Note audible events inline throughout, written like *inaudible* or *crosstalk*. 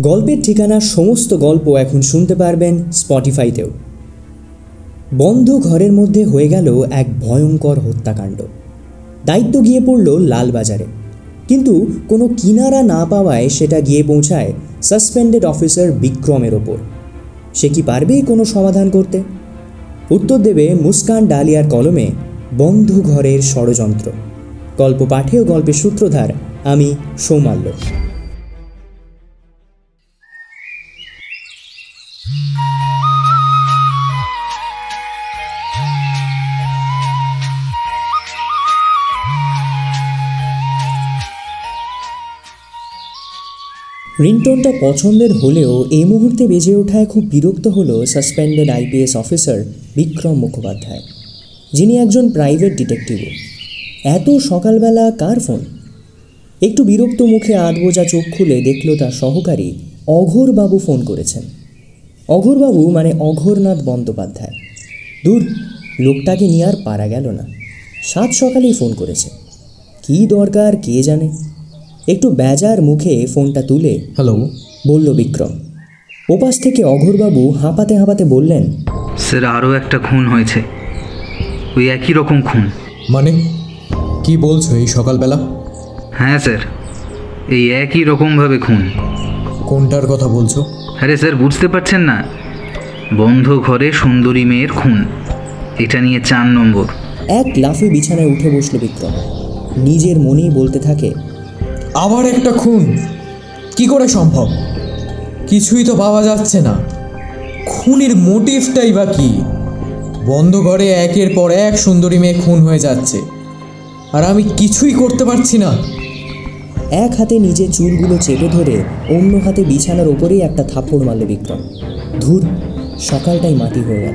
গল্পের ঠিকানার সমস্ত গল্প এখন শুনতে পারবেন স্পটিফাইতেও। বন্ধ ঘরের মধ্যে হয়ে গেল এক ভয়ঙ্কর হত্যাকাণ্ড। দায়িত্ব গিয়ে পড়ল লালবাজারে। কিন্তু কোনো কিনারা না পাওয়ায় সেটা গিয়ে পৌঁছায় সাসপেন্ডেড অফিসার বিক্রমের ওপর। সে কি পারবে কোনো সমাধান করতে? উত্তর দেবে মুস্কান ডালিয়ার কলমে, বন্ধু ঘরের ষড়যন্ত্র। গল্প পাঠে ও গল্পের সূত্রধার আমি সৌমাল্য। রিংটোনটা পছন্দের হলেও এই মুহূর্তে বেজে ওঠায় খুব বিরক্ত হলো suspended IPS officer Bikram Mukhopadhyay, যিনি একজন প্রাইভেট ডিটেকটিভও এত সকালবেলা কার ফোন? একটু বিরক্ত মুখে আধ বোঝা চোখ খুলে দেখল তার সহকারী অঘোরবাবু ফোন করেছেন। অঘোরবাবু মানে অঘোরনাথ বন্দ্যোপাধ্যায়। দূর, লোকটাকে নিয়ে আর পারা গেল না। সাত সকালেই ফোন করেছে। কী দরকার কে জানে? একটু বেজার মুখে ফোনটা তুলে হ্যালো। বলল বিক্রম। ওপাশ থেকে অঘোরবাবু হাঁপাতে হাঁপাতে বললেন স্যার আরও একটা খুন হয়েছে। ওই একই রকম খুন। মানে? কি বলছো এই সকালবেলা? হ্যাঁ স্যার। এই একই রকমভাবে খুন। কোনটার কথা বলছো? আরে স্যার বুঝতে পারছেন না। বন্ধ ঘরে সুন্দরী মেয়ের খুন। এটা নিয়ে চার নম্বর। এক লাফে বিছানায় উঠে বসল বিক্রম। নিজের মনেই বলতে থাকে আবার একটা খুন? কি করে সম্ভব? কিছুই তো পাওয়া যাচ্ছে না। খুনের মোটিভটাই বা কি? বন্ধ ঘরে একের পর এক সুন্দরী মেয়ে খুন হয়ে যাচ্ছে। আর আমি কিছুই করতে পারছি না। এক হাতে নিজের চুলগুলো চেপে ধরে অন্য হাতে বিছানার ওপরেই একটা থাপ্পড় মারল বিক্রম। ধুর, সকালটাই মাটি হয়ে গেল।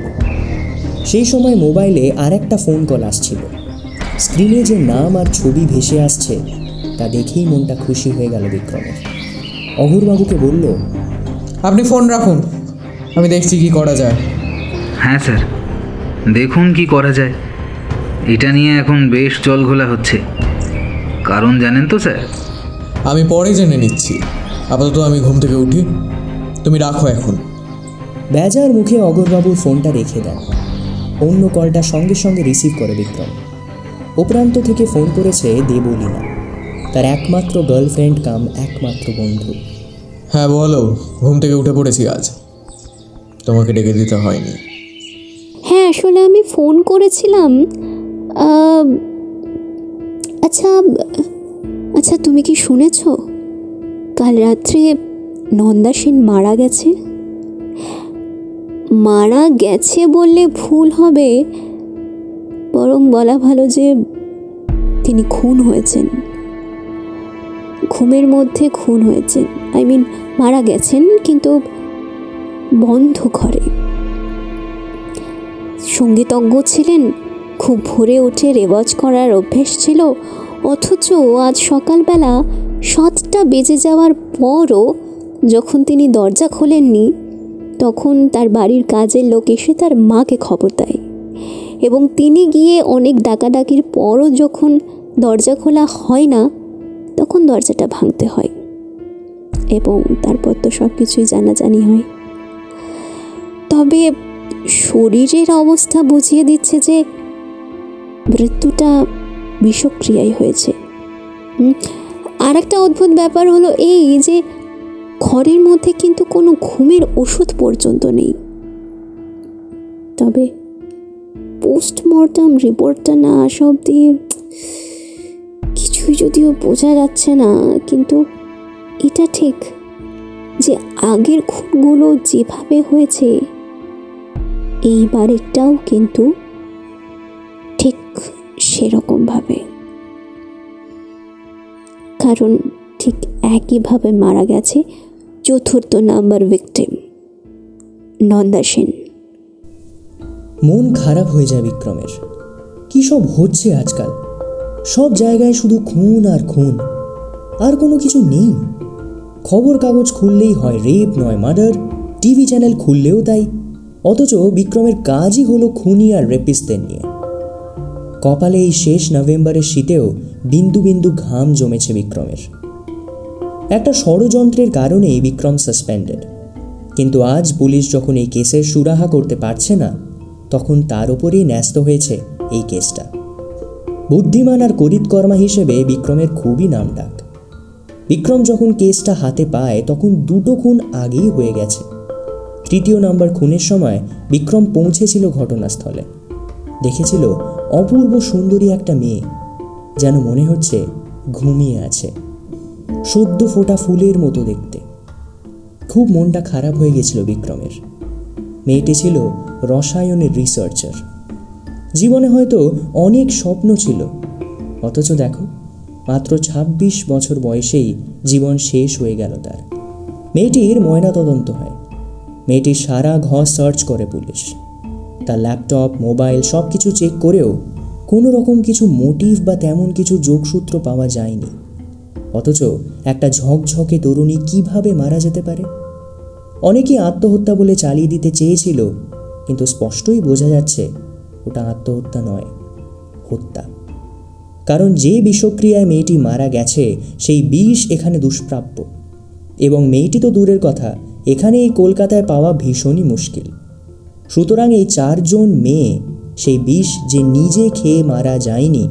সেই সময় মোবাইলে আর একটা ফোন কল আসছিল। স্ক্রিনে যে নাম আর ছবি ভেসে আসছে তা দেখেই মনটা খুশি হয়ে গেল বিক্রমের। অঘোরবাবুকে বলল আপনি ফোন রাখুন আমি দেখছি কি করা যায়। হ্যাঁ স্যার। দেখুন কি করা যায়। এটা নিয়ে এখন বেশ জল ঘোলা হচ্ছে। কারণ জানেন তো স্যার? আমি পরে জেনে নিচ্ছি। আপাতত আমি ঘুম থেকে উঠি। তুমি রাখো এখন। বেজার মুখে অগরবাবুর ফোনটা রেখে দেন। অন্য কলটা সঙ্গে সঙ্গে রিসিভ করে বিক্রম। ওপ্রান্ত থেকে ফোন করেছে দেবলীনা। তার একমাত্র গার্লফ্রেন্ড কাম একমাত্র বন্ধু। হ্যাঁ বলো ঘুম থেকে উঠে পড়েছি আজ। তোমাকে ডেকে দিতে হয়নি। হ্যাঁ আসলে আমি ফোন করেছিলাম। আচ্ছা আচ্ছা তুমি কি শুনেছ? কাল রাত্রে নন্দা সেন মারা গেছে। মারা গেছে বললে ভুল হবে বরং বলা ভালো যে তিনি খুন হয়েছেন। ঘুমের মধ্যে খুন হয়েছেন। আই মিন মারা গেছেন, কিন্তু বন্ধ ঘরে। সঙ্গীতজ্ঞ ছিলেন, খুব ভোরে উঠে রেওয়াজ করার অভ্যেস ছিল, অথচ আজ সকালবেলা সাতটা বেজে যাওয়ার পরও যখন তিনি দরজা খোলেননি, তখন তার বাড়ির কাজের লোক এসে তার মাকে খবর দেয়। এবং তিনি গিয়ে অনেক ডাকাডাকির পরও যখন দরজা খোলা হয় না তখন দরজাটা ভাঙতে হয় এবং তারপর তো সব কিছুই জানাজানি হয়। তবে শরীরের অবস্থা বুঝিয়ে দিচ্ছে যে মৃত্যুটা বিষক্রিয়াই হয়েছে। আর একটা অদ্ভুত ব্যাপার হলো এই যে ঘরের মধ্যে কিন্তু কোনো ঘুমের ওষুধ পর্যন্ত নেই। তবে পোস্টমর্টম রিপোর্টটা না আসা অবধি কিছুই যদিও বোঝা যাচ্ছে না, কিন্তু এটা ঠিক যে আগের খুনগুলো যেভাবে হয়েছে, এইবারেরটাও কিন্তু ঠিক সেরকমভাবে। কারণ ঠিক একইভাবে মারা গেছে চতুর্থ নাম্বার ভিকটিম, নন্দা সেন। মন খারাপ হয়ে যায় বিক্রমের। কী সব হচ্ছে আজকাল? সব জায়গায় শুধু খুন আর খুন। আর কোনো কিছু নেই। খবর কাগজ খুললেই হয় রেপ, নয় মার্ডার। টিভি চ্যানেল খুললেও তাই। অথচ বিক্রমের কাজই হলো খুনি আর রেপিস্টদের নিয়ে। কপালে এই শেষ নভেম্বরের শীতেও বিন্দু বিন্দু ঘাম জমেছে বিক্রমের। একটা ষড়যন্ত্রের কারণেই বিক্রম সাসপেন্ডেড কিন্তু আজ পুলিশ যখন এই কেসের সুরাহা করতে পারছে না, তখন তার উপরেই ন্যস্ত হয়েছে এই কেসটা। বুদ্ধিমান আর করিতকর্মা হিসেবে বিক্রমের খুবই নাম ডাক। বিক্রম যখন কেসটা হাতে পায়, তখন দুটো খুন আগেই হয়ে গেছে। তৃতীয় নাম্বার খুনের সময় বিক্রম পৌঁছেছিল ঘটনাস্থলে। দেখেছিল অপূর্ব সুন্দরী একটা মেয়ে, যেন মনে হচ্ছে ঘুমিয়ে আছে। সদ্য ফোটা ফুলের মতো দেখতে। খুব মনটা খারাপ হয়ে গেছিল বিক্রমের। মেয়েটি ছিল রসায়নের রিসার্চার জীবনে হয়তো অনেক স্বপ্ন ছিল। অথচ দেখো, মাত্র ২৬ বছর বয়সেই জীবন শেষ হয়ে গেল তার। মেয়েটির ময়নাতদন্ত হয়। মেয়েটি সারা ঘর সার্চ করে পুলিশ। তার ল্যাপটপ, মোবাইল সব কিছু চেক করেও কোনো রকম কিছু মোটিভ বা তেমন কিছু যোগসূত্র পাওয়া যায়নি। অথচ একটা ঝকঝকে তরুণী কীভাবে মারা যেতে পারে? অনেকেই আত্মহত্যা বলে চালিয়ে দিতে চেয়েছিল, কিন্তু স্পষ্টই বোঝা যাচ্ছে ওটা আত্মহত্যা নয় হত্যা। কারণ যে বিষক্রিয়ায় মেয়েটি মারা গেছে, সেই বিষ এখানে দুষ্প্রাপ্য। এবং মেয়েটি তো দূরের কথা এখানে এই কলকাতায় পাওয়া ভীষণই মুশকিল। সুতরাং এই চারজন মেয়ে, সেই বিষ যে নিজে খেয়ে মারা যায়নি,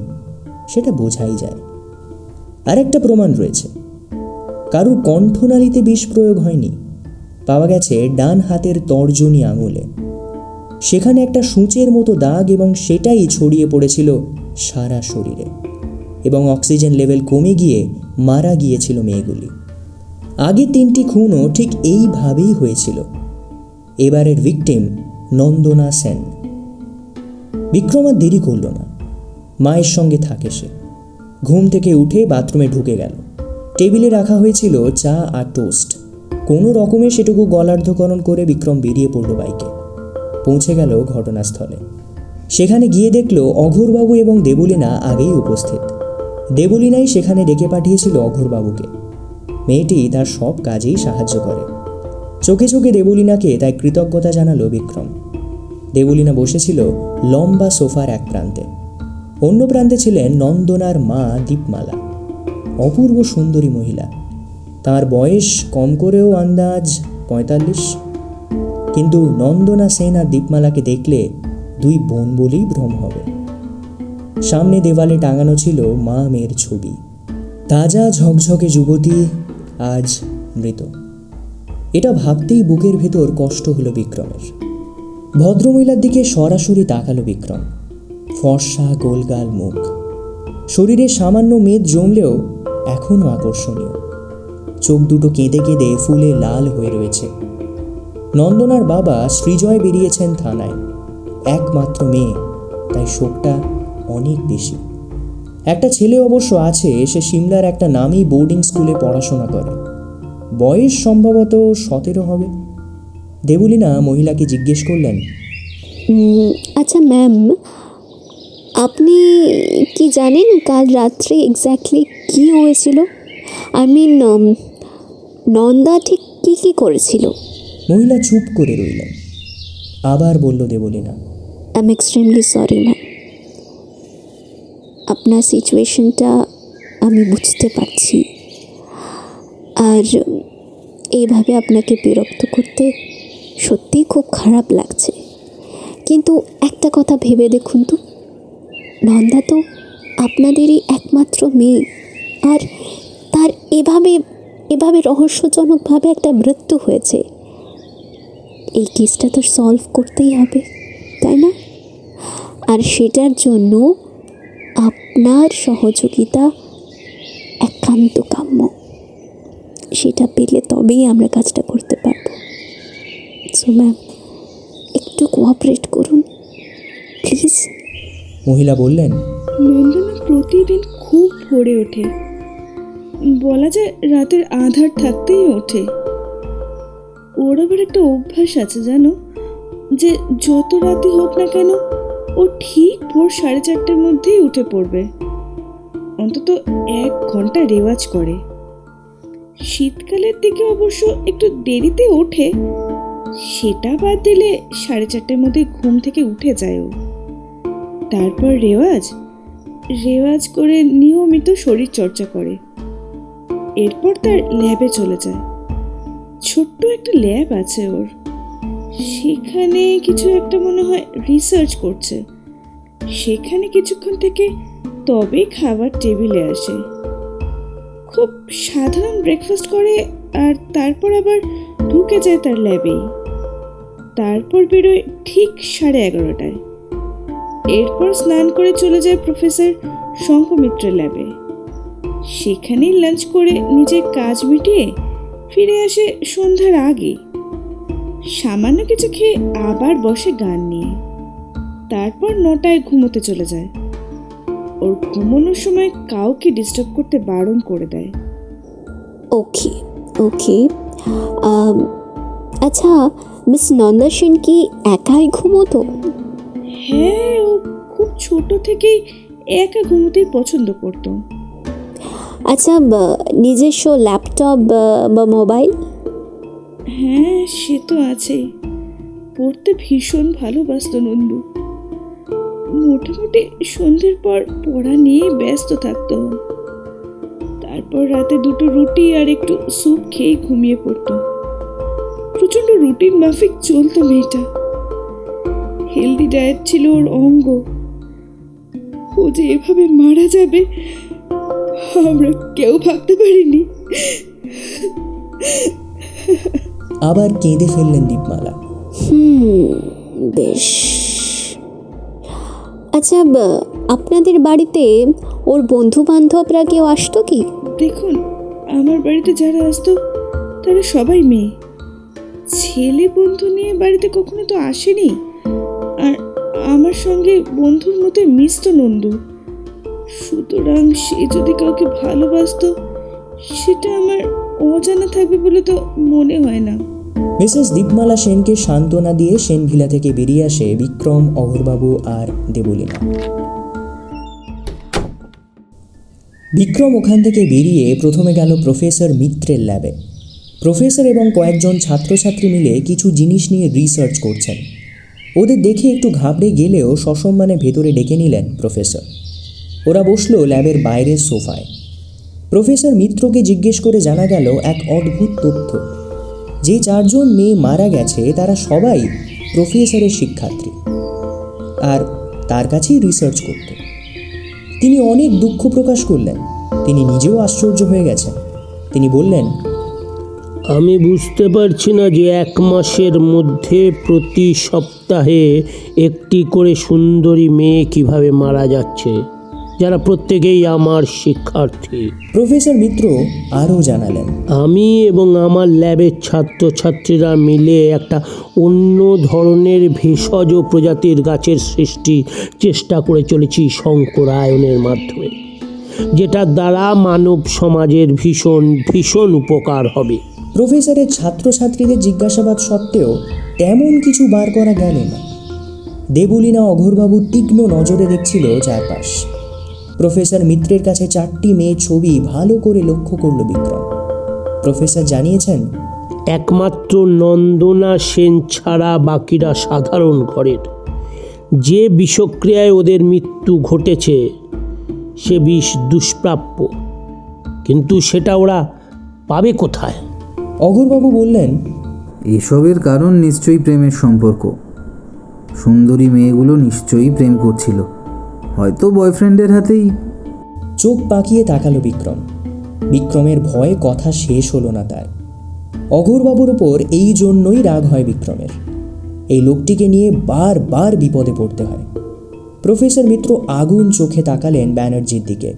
সেটা বোঝাই যায়। আরেকটা প্রমাণ রয়েছে। কারুর কণ্ঠনালীতে বিষ প্রয়োগ হয়নি। পাওয়া গেছে ডান হাতের তর্জনী আঙুলে। সেখানে একটা সূচের মতো দাগ এবং সেটাই ছড়িয়ে পড়েছিল সারা শরীরে। এবং অক্সিজেন লেভেল কমে গিয়ে মারা গিয়েছিল মেয়েগুলি। আগে তিনটি খুনও ঠিক এইভাবেই হয়েছিল। এবারের ভিকটিম নন্দনা সেন। বিক্রম আর দেরি করল না। মায়ের সঙ্গে থাকে সে। ঘুম থেকে উঠে বাথরুমে ঢুকে গেল। টেবিলে রাখা হয়েছিল চা আর টোস্ট। কোনো রকমে সেটুকু গলার্ধকরণ করে বিক্রম বেরিয়ে পড়ল বাইকে। পৌঁছে গেল ঘটনাস্থলে। সেখানে গিয়ে দেখল অঘোরবাবু এবং দেবলীনা আগেই উপস্থিত। দেবলীনাই সেখানে ডেকে পাঠিয়েছিল অঘোরবাবুকে। মেয়েটি তার সব কাজেই সাহায্য করে। চোখে চোখে দেবলীনাকে তাই কৃতজ্ঞতা জানালো বিক্রম। দেবলীনা বসেছিল লম্বা সোফার এক প্রান্তে। অন্য প্রান্তে ছিলেন নন্দনার মা দীপমালা। অপূর্ব সুন্দরী মহিলা। তার বয়স কম করেও আন্দাজ পঁয়তাল্লিশ। কিন্তু নন্দনা, সেন আর দীপমালাকে দেখলে দুই বোন বলেই ভ্রম হবে। সামনে দেওয়ালে টাঙানো ছিল মা মেয়ের ছবি। তাজা ঝকঝকে যুবতী আজ মৃত। এটা ভাবতেই বুকের ভেতর কষ্ট হলো বিক্রমের। ভদ্রমহিলার দিকে সরাসরি তাকালো বিক্রম। ফর্সা, গোলগাল মুখ। শরীরে সামান্য মেদ জমলেও এখনও আকর্ষণীয়। চোখ দুটো কেঁদে কেঁদে ফুলে লাল হয়ে রয়েছে। নন্দনার বাবা শ্রীজয় বেরিয়েছেন থানায়। একমাত্র মেয়ে, তাই শোকটা অনেক বেশি। একটা ছেলে অবশ্য আছে, সে সিমলার একটা নামী বোর্ডিং স্কুলে পড়াশোনা করে। বয়স সম্ভবত সতেরো হবে। দেবলীনা মহিলাকে জিজ্ঞেস করলেন আচ্ছা ম্যাম, আপনি কি জানেন কাল রাত্রে এক্স্যাক্টলি কী হয়েছিল? আই মিন নন্দা ঠিক কী কী করেছিল? মহিলা চুপ করে রইলেন আবার বলল Debolina I am extremely sorry ma'am আপনার সিচুয়েশনটা আমি বুঝতে পারছি। আর এইভাবে আপনাকে বিরক্ত করতে সত্যিই খুব খারাপ লাগছে। কিন্তু একটা কথা ভেবে দেখুন তো, নন্দা তো আপনাদেরই একমাত্র মেয়ে। আর তার এভাবে এভাবে রহস্যজনকভাবে একটা মৃত্যু হয়েছে। এই কেসটা তো সলভ করতেই হবে তাই না? আর সেটার জন্য আপনার সহযোগিতা একান্ত কাম্য। সেটা পেলে তবেই আমরা কাজটা করতে পারব। সো ম্যাম একটু কোঅপারেট করুন প্লিজ মহিলা বললেন নন্দনা প্রতিদিন খুব ভোরে ওঠে। বলা যায় রাতের আধার থাকতেই ওঠে। ওর আবার একটা অভ্যাস আছে, জানো? যে যত রাতে হোক না কেন, ও ঠিক ভোর সাড়ে চারটের মধ্যেই উঠে পড়বে। অন্তত এক ঘণ্টা রেওয়াজ করে। শীতকালের দিকে অবশ্য একটু দেরিতে ওঠে, সেটা বাদ দিলে সাড়ে চারটের মধ্যে ঘুম থেকে উঠে যায় ও। তারপর রেওয়াজ রেওয়াজ করে নিয়মিত শরীর চর্চা করে। এরপর তার ল্যাবে চলে যায়। ছোট্ট একটা ল্যাব আছে ওর। সেখানে কিছু একটা মনে হয় রিসার্চ করছে। সেখানে কিছুক্ষণ থেকে তবে খাবার টেবিলে আসে। খুব সাধারণ ব্রেকফাস্ট করে আর তারপর আবার ঢুকে যায় তার ল্যাবেই তারপর বেরোয় ঠিক সাড়ে এগারোটায়। এরপর স্নান করে চলে যায় প্রফেসর শঙ্কমিত্রের ল্যাবে সেখানেই লাঞ্চ করে নিজের কাজ মিটিয়ে ফিরে আসে সন্ধ্যার আগে। সামান্য কিছু খেয়ে আবার বসে গান নিয়ে। তারপর নটায় ঘুমোতে চলে যায়। ওর ঘুমানোর সময় কাউকে ডিস্টার্ব করতে বারণ করে দেয়। ওকে ওকে। আচ্ছা মিস নন্দা সেন কি একাই ঘুমোতো? হ্যাঁ ও খুব ছোট থেকেই একা ঘুমোতেই পছন্দ করতো। আচ্ছা নিজস্ব ল্যাপটপ, বা- মোবাইল? হ্যাঁ সে তো আছেই। পড়তে ভীষণ ভালোবাসত নন্দু। মোটামুটি সন্ধ্যের পর পড়া নিয়ে ব্যস্ত থাকতো। তারপর রাতে দুটো রুটি আর একটু স্যুপ খেয়ে ঘুমিয়ে পড়তো। প্রচণ্ড রুটিন মাফিক চলতো মেয়েটা। হেলদি ডায়েট ছিল ওর অঙ্গ। ও যে এভাবে মারা যাবে আমরা কেউ ভাবতে পারিনি। আবার কেঁদে ফেললেন দীপমালা। হুম বেশ। আচ্ছা আপনাদের বাড়িতে ওর বন্ধু বান্ধবরা কেউ আসতো কি? দেখুন আমার বাড়িতে যারা আসতো তারা সবাই মেয়ে। ছেলে বন্ধু নিয়ে বাড়িতে কখনো তো আসেনি। আর আমার সঙ্গে বন্ধুর মতো মিশতো নন্দু। সুতরাং সে যদি কাউকে ভালোবাসতো, সেটা আমার অজানা থাকবে বলে তো মনে হয় না। মিসেস দীপমালা সেনকে সান্ত্বনা দিয়ে সেন ভিলা থেকে বেরিয়ে আসে বিক্রম, অহরবাবু আর দেবলীনা। বিক্রম ওখান থেকে বেরিয়ে প্রথমে গেল প্রফেসর মিত্রের ল্যাবে। প্রফেসর এবং কয়েকজন ছাত্রছাত্রী মিলে কিছু জিনিস নিয়ে রিসার্চ করছেন। ওদের দেখে একটু ঘাবড়ে গেলেও সসম্মানে ভেতরে ডেকে নিলেন প্রফেসর। ওরা বসল ল্যাবের বাইরের সোফায়। প্রফেসর মিত্রকে জিজ্ঞেস করে জানা গেল এক অদ্ভুত তথ্য। যে চারজন মেয়ে মারা গেছে, তারা সবাই প্রফেসরের শিক্ষার্থী। আর তার কাছেই রিসার্চ করত। তিনি অনেক দুঃখ প্রকাশ করলেন। তিনি নিজেও আশ্চর্য হয়ে গেছেন। তিনি বললেন, আমি বুঝতে পারছি না যে এক মাসের মধ্যে প্রতি সপ্তাহে একটি করে সুন্দরী মেয়ে কীভাবে মারা যাচ্ছে। যারা প্রত্যেকেই আমার শিক্ষার্থী। প্রফেসর মিত্র আরও জানালেন আমি এবং আমার ল্যাবের ছাত্রছাত্রীরা মিলে একটা অন্য ধরনের ভেষজ প্রজাতির গাছের সৃষ্টি চেষ্টা করে চলেছি শঙ্করায়নের মাধ্যমে যেটার দ্বারা মানব সমাজের ভীষণ ভীষণ উপকার হবে। প্রফেসরের ছাত্রছাত্রীদের জিজ্ঞাসাবাদ সত্ত্বেও তেমন কিছু বার করা গেল না। দেবলীনা অঘোরবাবু তীক্ষ্ণ নজরে দেখছিল চারপাশ। প্রফেসর মিত্রের কাছে চারটি মেয়ে ছবি ভালো করে লক্ষ্য করল বিক্রম। প্রফেসর জানিয়েছেন একমাত্র নন্দনা সেন ছাড়া বাকিরা সাধারণ ঘরের। যে বিষক্রিয়ায় ওদের মৃত্যু ঘটেছে সে বিষ দুষ্প্রাপ্য। কিন্তু সেটা ওরা পাবে কোথায়? অঘোরবাবু বললেন এসবের কারণ নিশ্চয়ই প্রেমের সম্পর্ক। সুন্দরী মেয়েগুলো নিশ্চয়ই প্রেম করছিল। হয়তো বয়ফ্রেন্ডের হাতেই। চোখ পাকিয়ে তাকালো বিক্রম। বিক্রমের ভয়ে কথা শেষ হলো না তার। অঘোরবাবুর ওপর এই জন্যই রাগ হয় বিক্রমের। এই লোকটিকে নিয়ে বারবার বিপদে পড়তে হয়। প্রফেসর মিত্র আগুন চোখে তাকালেন ব্যানার্জির দিকে।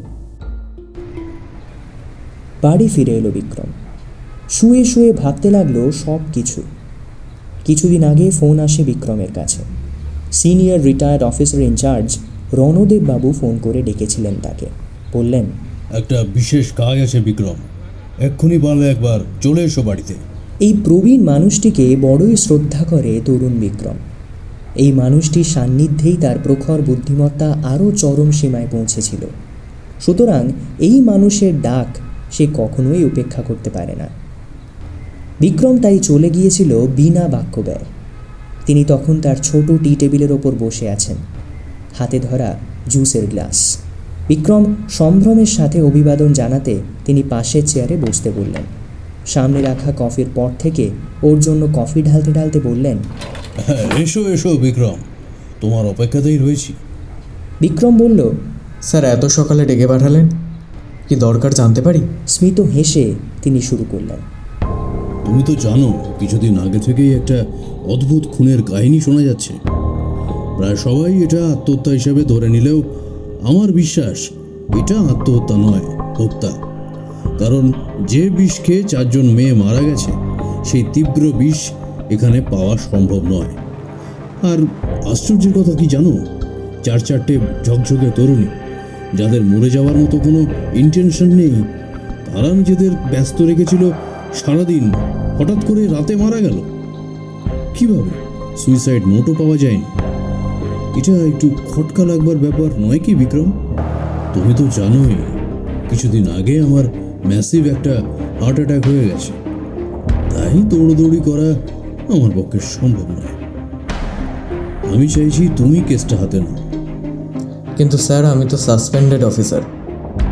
বাড়ি ফিরে এলো বিক্রম। শুয়ে শুয়ে ভাবতে লাগল সব কিছু। কিছুদিন আগে ফোন আসে বিক্রমের কাছে। Senior retired officer in-charge Ranadeb babu phone করে ডেকেছিলেন তাকে। বললেন একটা বিশেষ কাজ আছে বিক্রম। এক্ষুনি পারলে একবার চলে এসো বাড়িতে। এই প্রবীণ মানুষটিকে বড়ই শ্রদ্ধা করে তরুণ বিক্রম। এই মানুষটির সান্নিধ্যেই তার প্রখর বুদ্ধিমত্তা আরও চরম সীমায় পৌঁছেছিল। সুতরাং এই মানুষের ডাক সে কখনোই উপেক্ষা করতে পারে না। বিক্রম তাই চলে গিয়েছিল বিনা বাক্য ব্যয়। তিনি তখন তার ছোট টি টেবিলের ওপর বসে আছেন। হাতে ধরা জুসের গ্লাস। বিক্রম সম্ভ্রমের সাথে অভিবাদন জানাতে তিনি পাশের চেয়ারে বসতে বললেন। সামনে রাখা কফির পট থেকে ওর জন্য কফি ঢালতে ঢালতে বললেন হ্যাঁ এসো এসো বিক্রম তোমার অপেক্ষাতেই রয়েছি। বিক্রম বলল স্যার এত সকালে ডেকে পাঠালেন? কি দরকার জানতে পারি? স্মিত হেসে তিনি শুরু করলেন তুমি তো জানো কিছুদিন আগে থেকেই একটা অদ্ভুত খুনের কাহিনী শোনা যাচ্ছে। প্রায় সবাই এটা আত্মহত্যা হিসেবে ধরে নিলেও আমার বিশ্বাস এটা আত্মহত্যা নয়, হত্যা। কারণ যে বিষ খেয়ে চারজন মেয়ে মারা গেছে, সেই তীব্র বিষ এখানে পাওয়া সম্ভব নয়। আর আশ্চর্যের কথা কি জানো? চার চারটে ঝকঝকে তরুণী, যাদের মরে যাওয়ার মতো কোনো ইন্টেনশন নেই, তারা নিজেদের ব্যস্ত রেখেছিল সারাদিন, হঠাৎ করে রাতে মারা গেল। কীভাবে? সুইসাইড নোটও পাওয়া যায়নি। এটা একটু খটকা লাগবার ব্যাপার নয় কি বিক্রম? তুমি তো জানোই কিছুদিন আগে আমার ম্যাসিভ একটা হার্ট অ্যাটাক হয়ে গেছে। তাই দৌড়দৌড়ি করা আমার পক্ষে সম্ভব নয়। আমি চাইছি তুমি কেসটা হাতে নাও। কিন্তু স্যার আমি তো সাসপেন্ডেড অফিসার।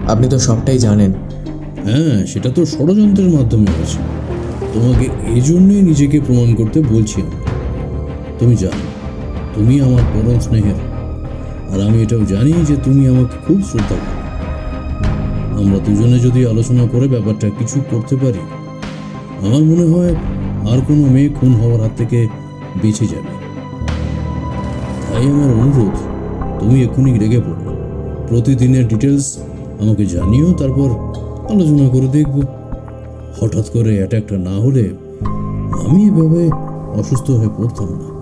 আপনি তো সবটাই জানেন। হ্যাঁ সেটা তো ষড়যন্ত্রের মাধ্যমে হয়েছে। তোমাকে এই জন্যই নিজেকে প্রমাণ করতে বলছি আমি। তুমি জানো তুমি আমার পরম স্নেহের। আর আমি এটাও জানি যে তুমি আমাকে খুব শ্রদ্ধা করো। আমরা দুজনে যদি আলোচনা করে ব্যাপারটা কিছু করতে পারি, আমার মনে হয় আর কোনো মেয়ে খুন হওয়ার হাত থেকে বেঁচে যাবে। তাই আমার অনুরোধ, তুমি এক্ষুনি রেগে পড়ো। প্রতিদিনের ডিটেলস আমাকে জানিও, তারপর আলোচনা করে দেখব। হঠাৎ করে অ্যাটাকটা না হলে আমি এভাবে অসুস্থ হয়ে পড়তাম না।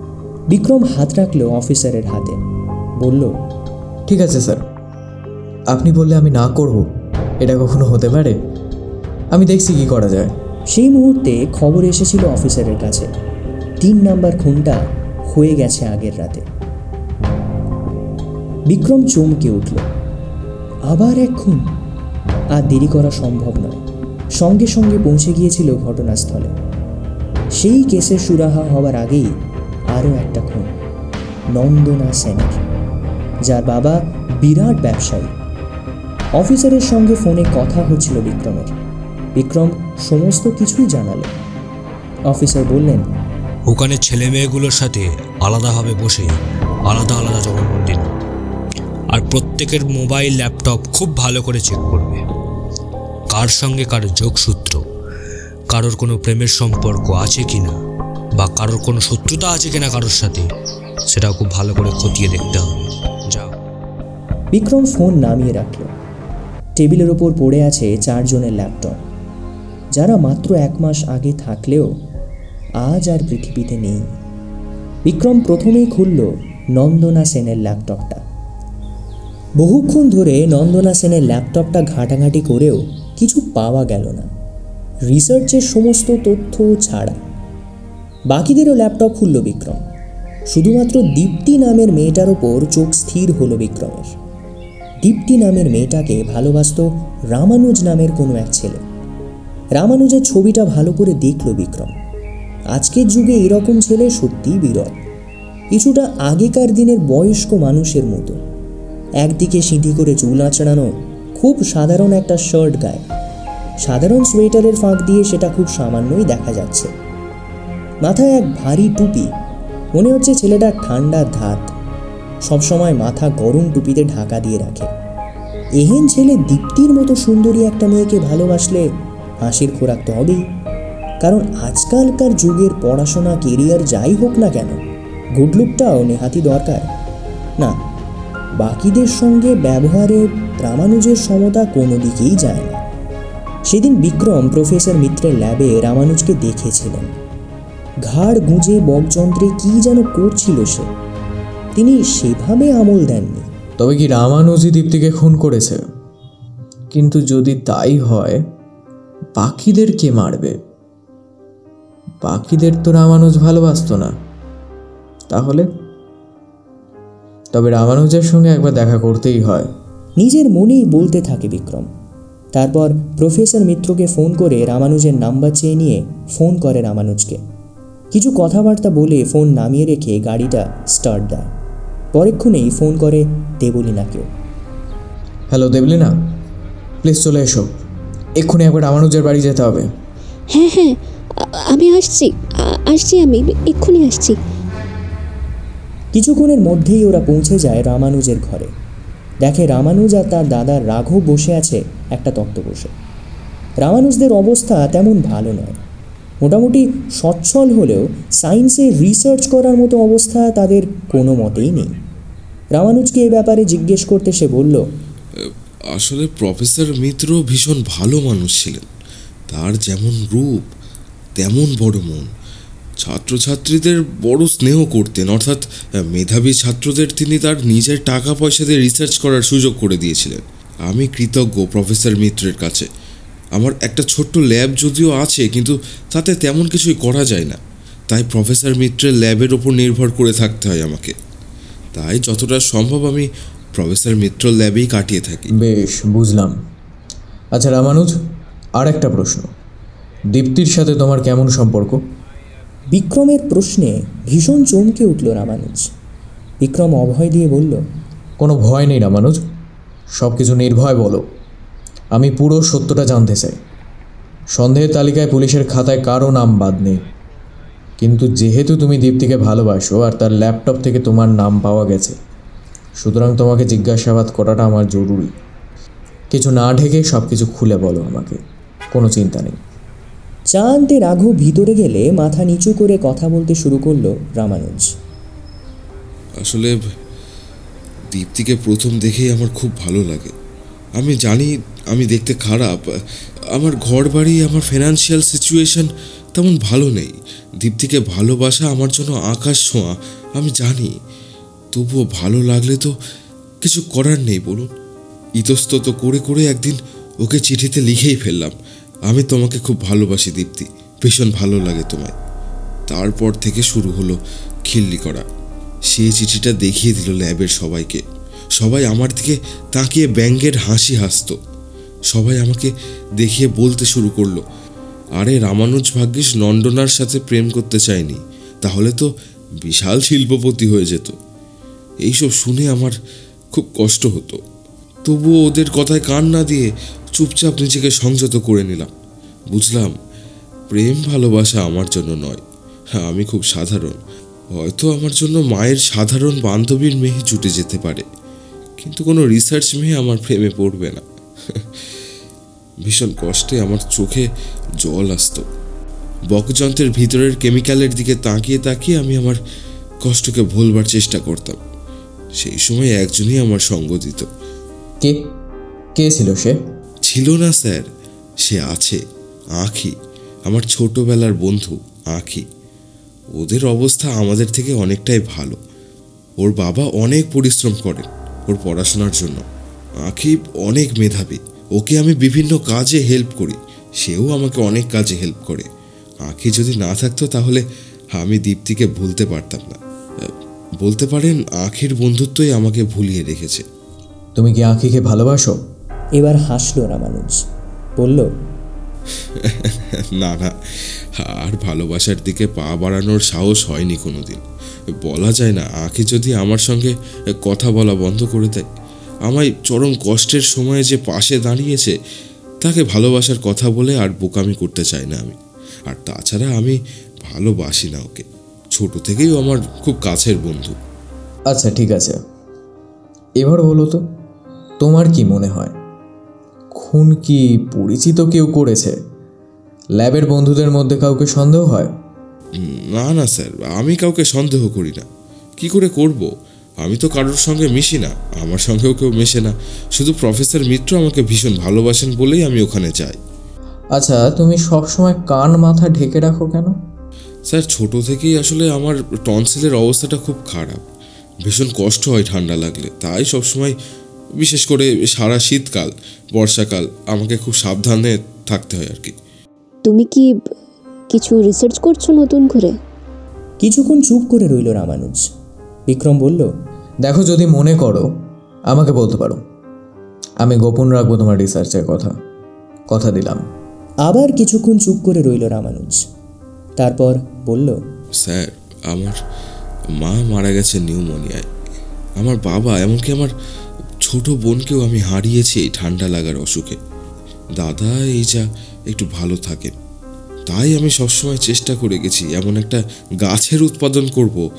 বিক্রম হাত রাখল অফিসারের হাতে। বলল ঠিক আছে স্যার। আপনি বললে আমি না করব এটা কখনো হতে পারে? আমি দেখছি কি করা যায়। সেই মুহূর্তে খবর এসেছিল অফিসারের কাছে। তিন নাম্বার খুনটা হয়ে গেছে আগের রাতে। বিক্রম চমকে উঠল। আবার এক খুন? আর দেরি করা সম্ভব নয়। সঙ্গে সঙ্গে পৌঁছে গিয়েছিল ঘটনাস্থলে। সেই কেসের সুরাহা হওয়ার আগেই আরও একটা খুন, নন্দনা সেনের, যার বাবা বিরাট ব্যবসায়ী। অফিসারের সঙ্গে ফোনে কথা হচ্ছিল বিক্রমের। বিক্রম সমস্ত কিছুই জানালো। অফিসার বললেন, ওখানে ছেলে মেয়েগুলোর সাথে আলাদাভাবে বসে, আলাদা আলাদা জবানবন্দি নাও। আর প্রত্যেকের মোবাইল, ল্যাপটপ খুব ভালো করে চেক করবে। কার সঙ্গে কার যোগসূত্র, কারোর কোনো প্রেমের সম্পর্ক আছে কি না বা কারোর কোনো শত্রুতা আছে কিনা কারোর সাথে, সেটাও খুব ভালো করে খতিয়ে দেখতে হবে। যাও। বিক্রম ফোন নামিয়ে রাখল। টেবিলের ওপর পড়ে আছে চারজনের ল্যাপটপ। যারা মাত্র এক মাস আগে থাকলেও আজ আর পৃথিবীতে নেই। বিক্রম প্রথমেই খুলল নন্দনা সেনের ল্যাপটপটা। বহুক্ষণ ধরে নন্দনা সেনের ল্যাপটপটা ঘাঁটাঘাঁটি করেও কিছু পাওয়া গেল না। রিসার্চের সমস্ত তথ্য ছাড়া। বাকিদেরও ল্যাপটপ খুলল বিক্রম। শুধুমাত্র দীপ্তি নামের মেয়েটার ওপর চোখ স্থির হলো বিক্রমের। দীপ্তি নামের মেয়েটাকে ভালোবাসত রামানুজ নামের কোনো এক ছেলে। রামানুজের ছবিটা ভালো করে দেখল বিক্রম। আজকের যুগে এরকম ছেলে সত্যিই বিরল। কিছুটা আগেকার দিনের বয়স্ক মানুষের মতো। একদিকে সিঁথি করে চুল আঁচড়ানো, খুব সাধারণ একটা শার্ট গায়ে। সাধারণ সোয়েটারের ফাঁক দিয়ে সেটা খুব সামান্যই দেখা যাচ্ছে। মাথায় এক ভারী টুপি। মনে হচ্ছে ছেলেটা ঠান্ডার ধাত। সবসময় মাথা গরম টুপিতে ঢাকা দিয়ে রাখে। এহেন ছেলে দীপ্তির মতো সুন্দরী একটা মেয়েকে ভালোবাসলে হাসির খোরাক তো হবেই। কারণ আজকালকার যুগের পড়াশোনা, কেরিয়ার যাই হোক না কেন গুড লুকটাও নেহাতি দরকার। না, বাকিদের সঙ্গে ব্যবহারে রামানুজের সমতা কোনো দিকেই যায় না। সেদিন বিক্রম প্রফেসর মিত্রের ল্যাবে রামানুজকে দেখেছিলেন। ঘাড় গুঁজে বকযন্ত্রে কী যেন করছিল সে। তিনি সেভাবে আমল দেননি। তবে কি রামানুজি দীপ্তিকে খুন করেছে? কিন্তু যদি তাই হয় বাকিদের কে মারবে? বাকিদের তো রামানুজ ভালোবাসতো না। তাহলে? তবে রামানুজের সঙ্গে একবার দেখা করতেই হয়। নিজের মনেই বলতে থাকে বিক্রম। তারপর প্রফেসর মিত্রকে ফোন করে রামানুজের নাম্বার চেয়ে নিয়ে ফোন করে রামানুজকে। কিছু কথাবার্তা বলে ফোন নামিয়ে রেখে গাড়িটা স্টার্ট দেয়। পরেক্ষণেই ফোন করে দেবলীনাকেও। হ্যালো দেবলিনা। প্লিজ চলে এসো। এক্ষুনি একবার রামানুজের বাড়ি যেতে হবে। হ্যাঁ হ্যাঁ। আমি আসছি। আসছি আমি। এক্ষুনি আসছি। কিছুক্ষণের মধ্যেই ওরা পৌঁছে যায় রামানুজের ঘরে। দেখে রামানুজ আর তার দাদা রাঘব বসে আছে একটা তক্ত বসে রামানুজদের অবস্থা তেমন ভালো নয়। মোটামুটি সচ্ছল হলেও সায়েন্সে রিসার্চ করার মতো অবস্থা তাদের কোনো মতেই নেই। রামানুজকে এ ব্যাপারে জিজ্ঞেস করতে সে বলল, আসলে প্রফেসর মিত্র ভীষণ ভালো মানুষ ছিলেন। তার যেমন রূপ, তেমন বড় মন। ছাত্রছাত্রীদের বড় স্নেহ করতেন, অর্থাৎ মেধাবী ছাত্রদের তিনি তার নিজের টাকা পয়সা দিয়ে রিসার্চ করার সুযোগ করে দিয়েছিলেন। আমি কৃতজ্ঞ প্রফেসর মিত্রের কাছে। আমার একটা ছোট্ট ল্যাব যদিও আছে কিন্তু তাতে তেমন কিছুই করা যায় না। তাই প্রফেসর মিত্রের ল্যাবের ওপর নির্ভর করে থাকতে হয় আমাকে। তাই যতটা সম্ভব আমি প্রফেসর মিত্র ল্যাবেই কাটিয়ে থাকি। বেশ বুঝলাম। আচ্ছা রামানুজ আর একটা প্রশ্ন। দীপ্তির সাথে তোমার কেমন সম্পর্ক? বিক্রমের প্রশ্নে ভীষণ চমকে উঠল রামানুজ। বিক্রম অভয় দিয়ে বলল কোনো ভয় নেই রামানুজ। সব কিছু নির্ভয় বলো। আমি পুরো সত্যটা জানতে চাই। সন্দেহের তালিকায় পুলিশের খাতায় কারও নাম বাদ নেই। কিন্তু যেহেতু তুমি দীপ্তিকে ভালোবাসো আর তার ল্যাপটপ থেকে তোমার নাম পাওয়া গেছে সুতরাং তোমাকে জিজ্ঞাসাবাদ করাটা আমার জরুরি। কিছু না ঢেকে সব কিছু খুলে বলো আমাকে। কোনো চিন্তা নেই। চা আনতে রাঘব ভিতরে গেলে মাথা নিচু করে কথা বলতে শুরু করল রামানুজ। আসলে দীপ্তিকে প্রথম দেখেই আমার খুব ভালো লাগে। আমি জানি, আমি দেখতে খারাপ। আমার ঘর বাড়ি আমার ফিনান্সিয়াল সিচুয়েশন তেমন ভালো নেই। দীপ্তিকে ভালোবাসা আমার জন্য আকাশ ছোঁয়া, আমি জানি। তবুও ভালো লাগলে তো কিছু করার নেই, বলুন। ইতস্তত করে করে একদিন ওকে চিঠিতে লিখেই ফেললাম। আমি তোমাকে খুব ভালোবাসি, দীপ্তি। ভীষণ ভালো লাগে তোমায়। তারপর থেকে শুরু হলো খিল্লি করা। সেই চিঠিটা দেখিয়ে দিল ল্যাবের সবাইকে। সবাই আমার দিকে তাকিয়ে ব্যঙ্গের হাসি হাসতো। সবাই আমাকে দেখিয়ে বলতে শুরু করল, আরে রামানুজ ভাগ্যিস নন্দনার সাথে প্রেম করতে চায়নি, তাহলে তো বিশাল শিল্পপতি হয়ে যেত। এইসব শুনে আমার খুব কষ্ট হতো। তবুও ওদের কথায় কান না দিয়ে চুপচাপ নিজেকে সংযত করে নিলাম। বুঝলাম, প্রেম ভালোবাসা আমার জন্য নয়। হ্যাঁ আমি খুব সাধারণ। হয়তো আমার জন্য মায়ের সাধারণ বান্ধবীর মেয়ে জুটে যেতে পারে। কিন্তু কোনো রিসার্চ মেয়ে আমার প্রেমে পড়বে না। ভীষণ কষ্টে আমার চোখে জল আসতো। বকযন্ত্রের ভিতরের কেমিক্যালের দিকে তাকিয়ে তাকিয়ে আমি আমার কষ্টকে ভুলবার চেষ্টা করতাম। সেই সময় একজনই আমার সঙ্গ দিত। কে? কে ছিল সে? ছিল না স্যার সে আছে আঁখি আমার ছোটবেলার বন্ধু আঁখি। ওদের অবস্থা আমাদের থেকে অনেকটাই ভালো। ওর বাবা অনেক পরিশ্রম করেন। ওর পড়াশোনার জন্য। আঁখি অনেক মেধাবী। ওকে আমি বিভিন্ন কাজে হেল্প করি। সেও আমাকে অনেক কাজে হেল্প করে। আঁখি যদি না থাকতো তাহলে আমি দীপ্তিকে ভুলতে পারতাম না। বলতে পারেন আঁখির বন্ধুত্বই আমাকে ভুলিয়ে রেখেছে। তুমি কি আঁখিকে ভালোবাসো? এবার হাসলো রামানুজ। বলল *laughs* না না। আর ভালোবাসার দিকে পা বাড়ানোর সাহস হয়নি কোনোদিন। বলা যায় না আঁকি যদি আমার সঙ্গে কথা বলা বন্ধ করে দেয়। আমায় চরম কষ্টের সময়ে যে পাশে দাঁড়িয়েছে, তাকে ভালোবাসার কথা বলে আর বোকামি করতে চাই না আমি। আর তাছাড়া আমি ভালোবাসি না ওকে। ছোট থেকেই আমার খুব কাছের বন্ধু। আচ্ছা ঠিক আছে। এবার বলো তো, তোমার কি মনে হয়? খুন কি পরিচিত কেউ করেছে? ল্যাবের বন্ধুদের মধ্যে কাউকে সন্দেহ হয়? না না স্যার আমি কাউকে সন্দেহ করি না। কি করে করব? আমি তো কারোর সঙ্গে মিশি না আমার সঙ্গেও কেউ মেশে না। শুধু প্রফেসর মিত্র আমাকে ভীষণ ভালোবাসেন বলেই আমি ওখানে যাই। আচ্ছা তুমি সবসময় কান মাথা ঢেকে রাখো কেন? স্যার ছোট থেকেই আসলে আমার টনসিলের অবস্থাটা খুব খারাপ। ভীষণ কষ্ট হয় ঠান্ডা লাগলে। তাই সবসময় বিশেষ করে সারা শীতকাল বর্ষাকাল আমাকে খুব সাবধানে থাকতে হয় আর কি। তুমি কি কিছু রিসার্চ করছ নতুন করে? কিছুক্ষণ চুপ করে রইল রামানুজ। বিক্রম বলল দেখো যদি মনে করো আমাকে বলতে পারো। আমি গোপন রাখব তোমার রিসার্চের কথা। কথা দিলাম। আবার কিছুক্ষণ চুপ করে রইল রামানুজ। তারপর বলল স্যার আমার মা মারা গেছে নিউমোনিয়ায়। আমার বাবা এমনকি আমার ছোট বোনকেও আমি হারিয়েছি এই ঠান্ডা লাগার অসুখে। দাদা এই যা একটু ভালো থাকেন। তাই আমি সবসময় চেষ্টা করে গেছি এমন একটা গাছের উৎপাদন করব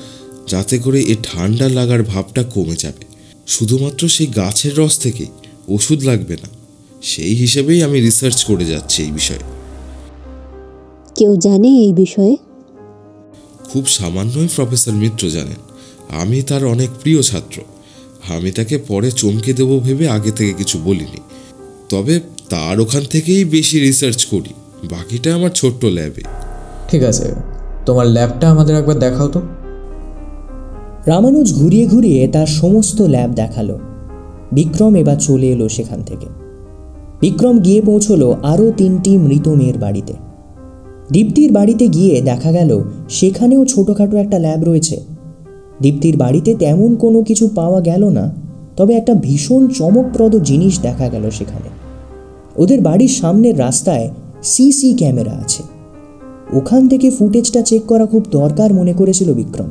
যাতে করে এই ঠান্ডা লাগার ভাবটা কমে যাবে। শুধুমাত্র সেই গাছের রস থেকে ওষুধ লাগবে না সেই হিসেবেই আমি রিসার্চ করে যাচ্ছি এই বিষয়ে। কেউ জানে এই বিষয়ে? খুব সামান্যই প্রফেসর মিত্র জানেন আমি তার অনেক প্রিয় ছাত্র। আমি তাকে পরে চমকে দেবো ভেবে আগে থেকে কিছু বলিনি। তবে তার ওখান থেকেই বেশি রিসার্চ করি। বাকিটা আমার ছোট্ট ল্যাবে। ঠিক আছে তোমার ল্যাবটা আমাদের একবার দেখাও তো। রামানুজ ঘুরিয়ে ঘুরিয়ে তার সমস্ত ল্যাব দেখাল। বিক্রম এবার চলে এলো সেখান থেকে। বিক্রম গিয়ে পৌঁছলো আরও তিনটি মৃত মেয়ের বাড়িতে। দীপ্তির বাড়িতে গিয়ে দেখা গেল সেখানেও ছোটোখাটো একটা ল্যাব রয়েছে। দীপ্তির বাড়িতে তেমন কোনো কিছু পাওয়া গেল না তবে একটা ভীষণ চমকপ্রদ জিনিস দেখা গেল সেখানে। ওদের বাড়ির সামনের রাস্তায় সিসি ক্যামেরা আছে। ওখান থেকে ফুটেজটা চেক করা খুব দরকার মনে করেছিল বিক্রম।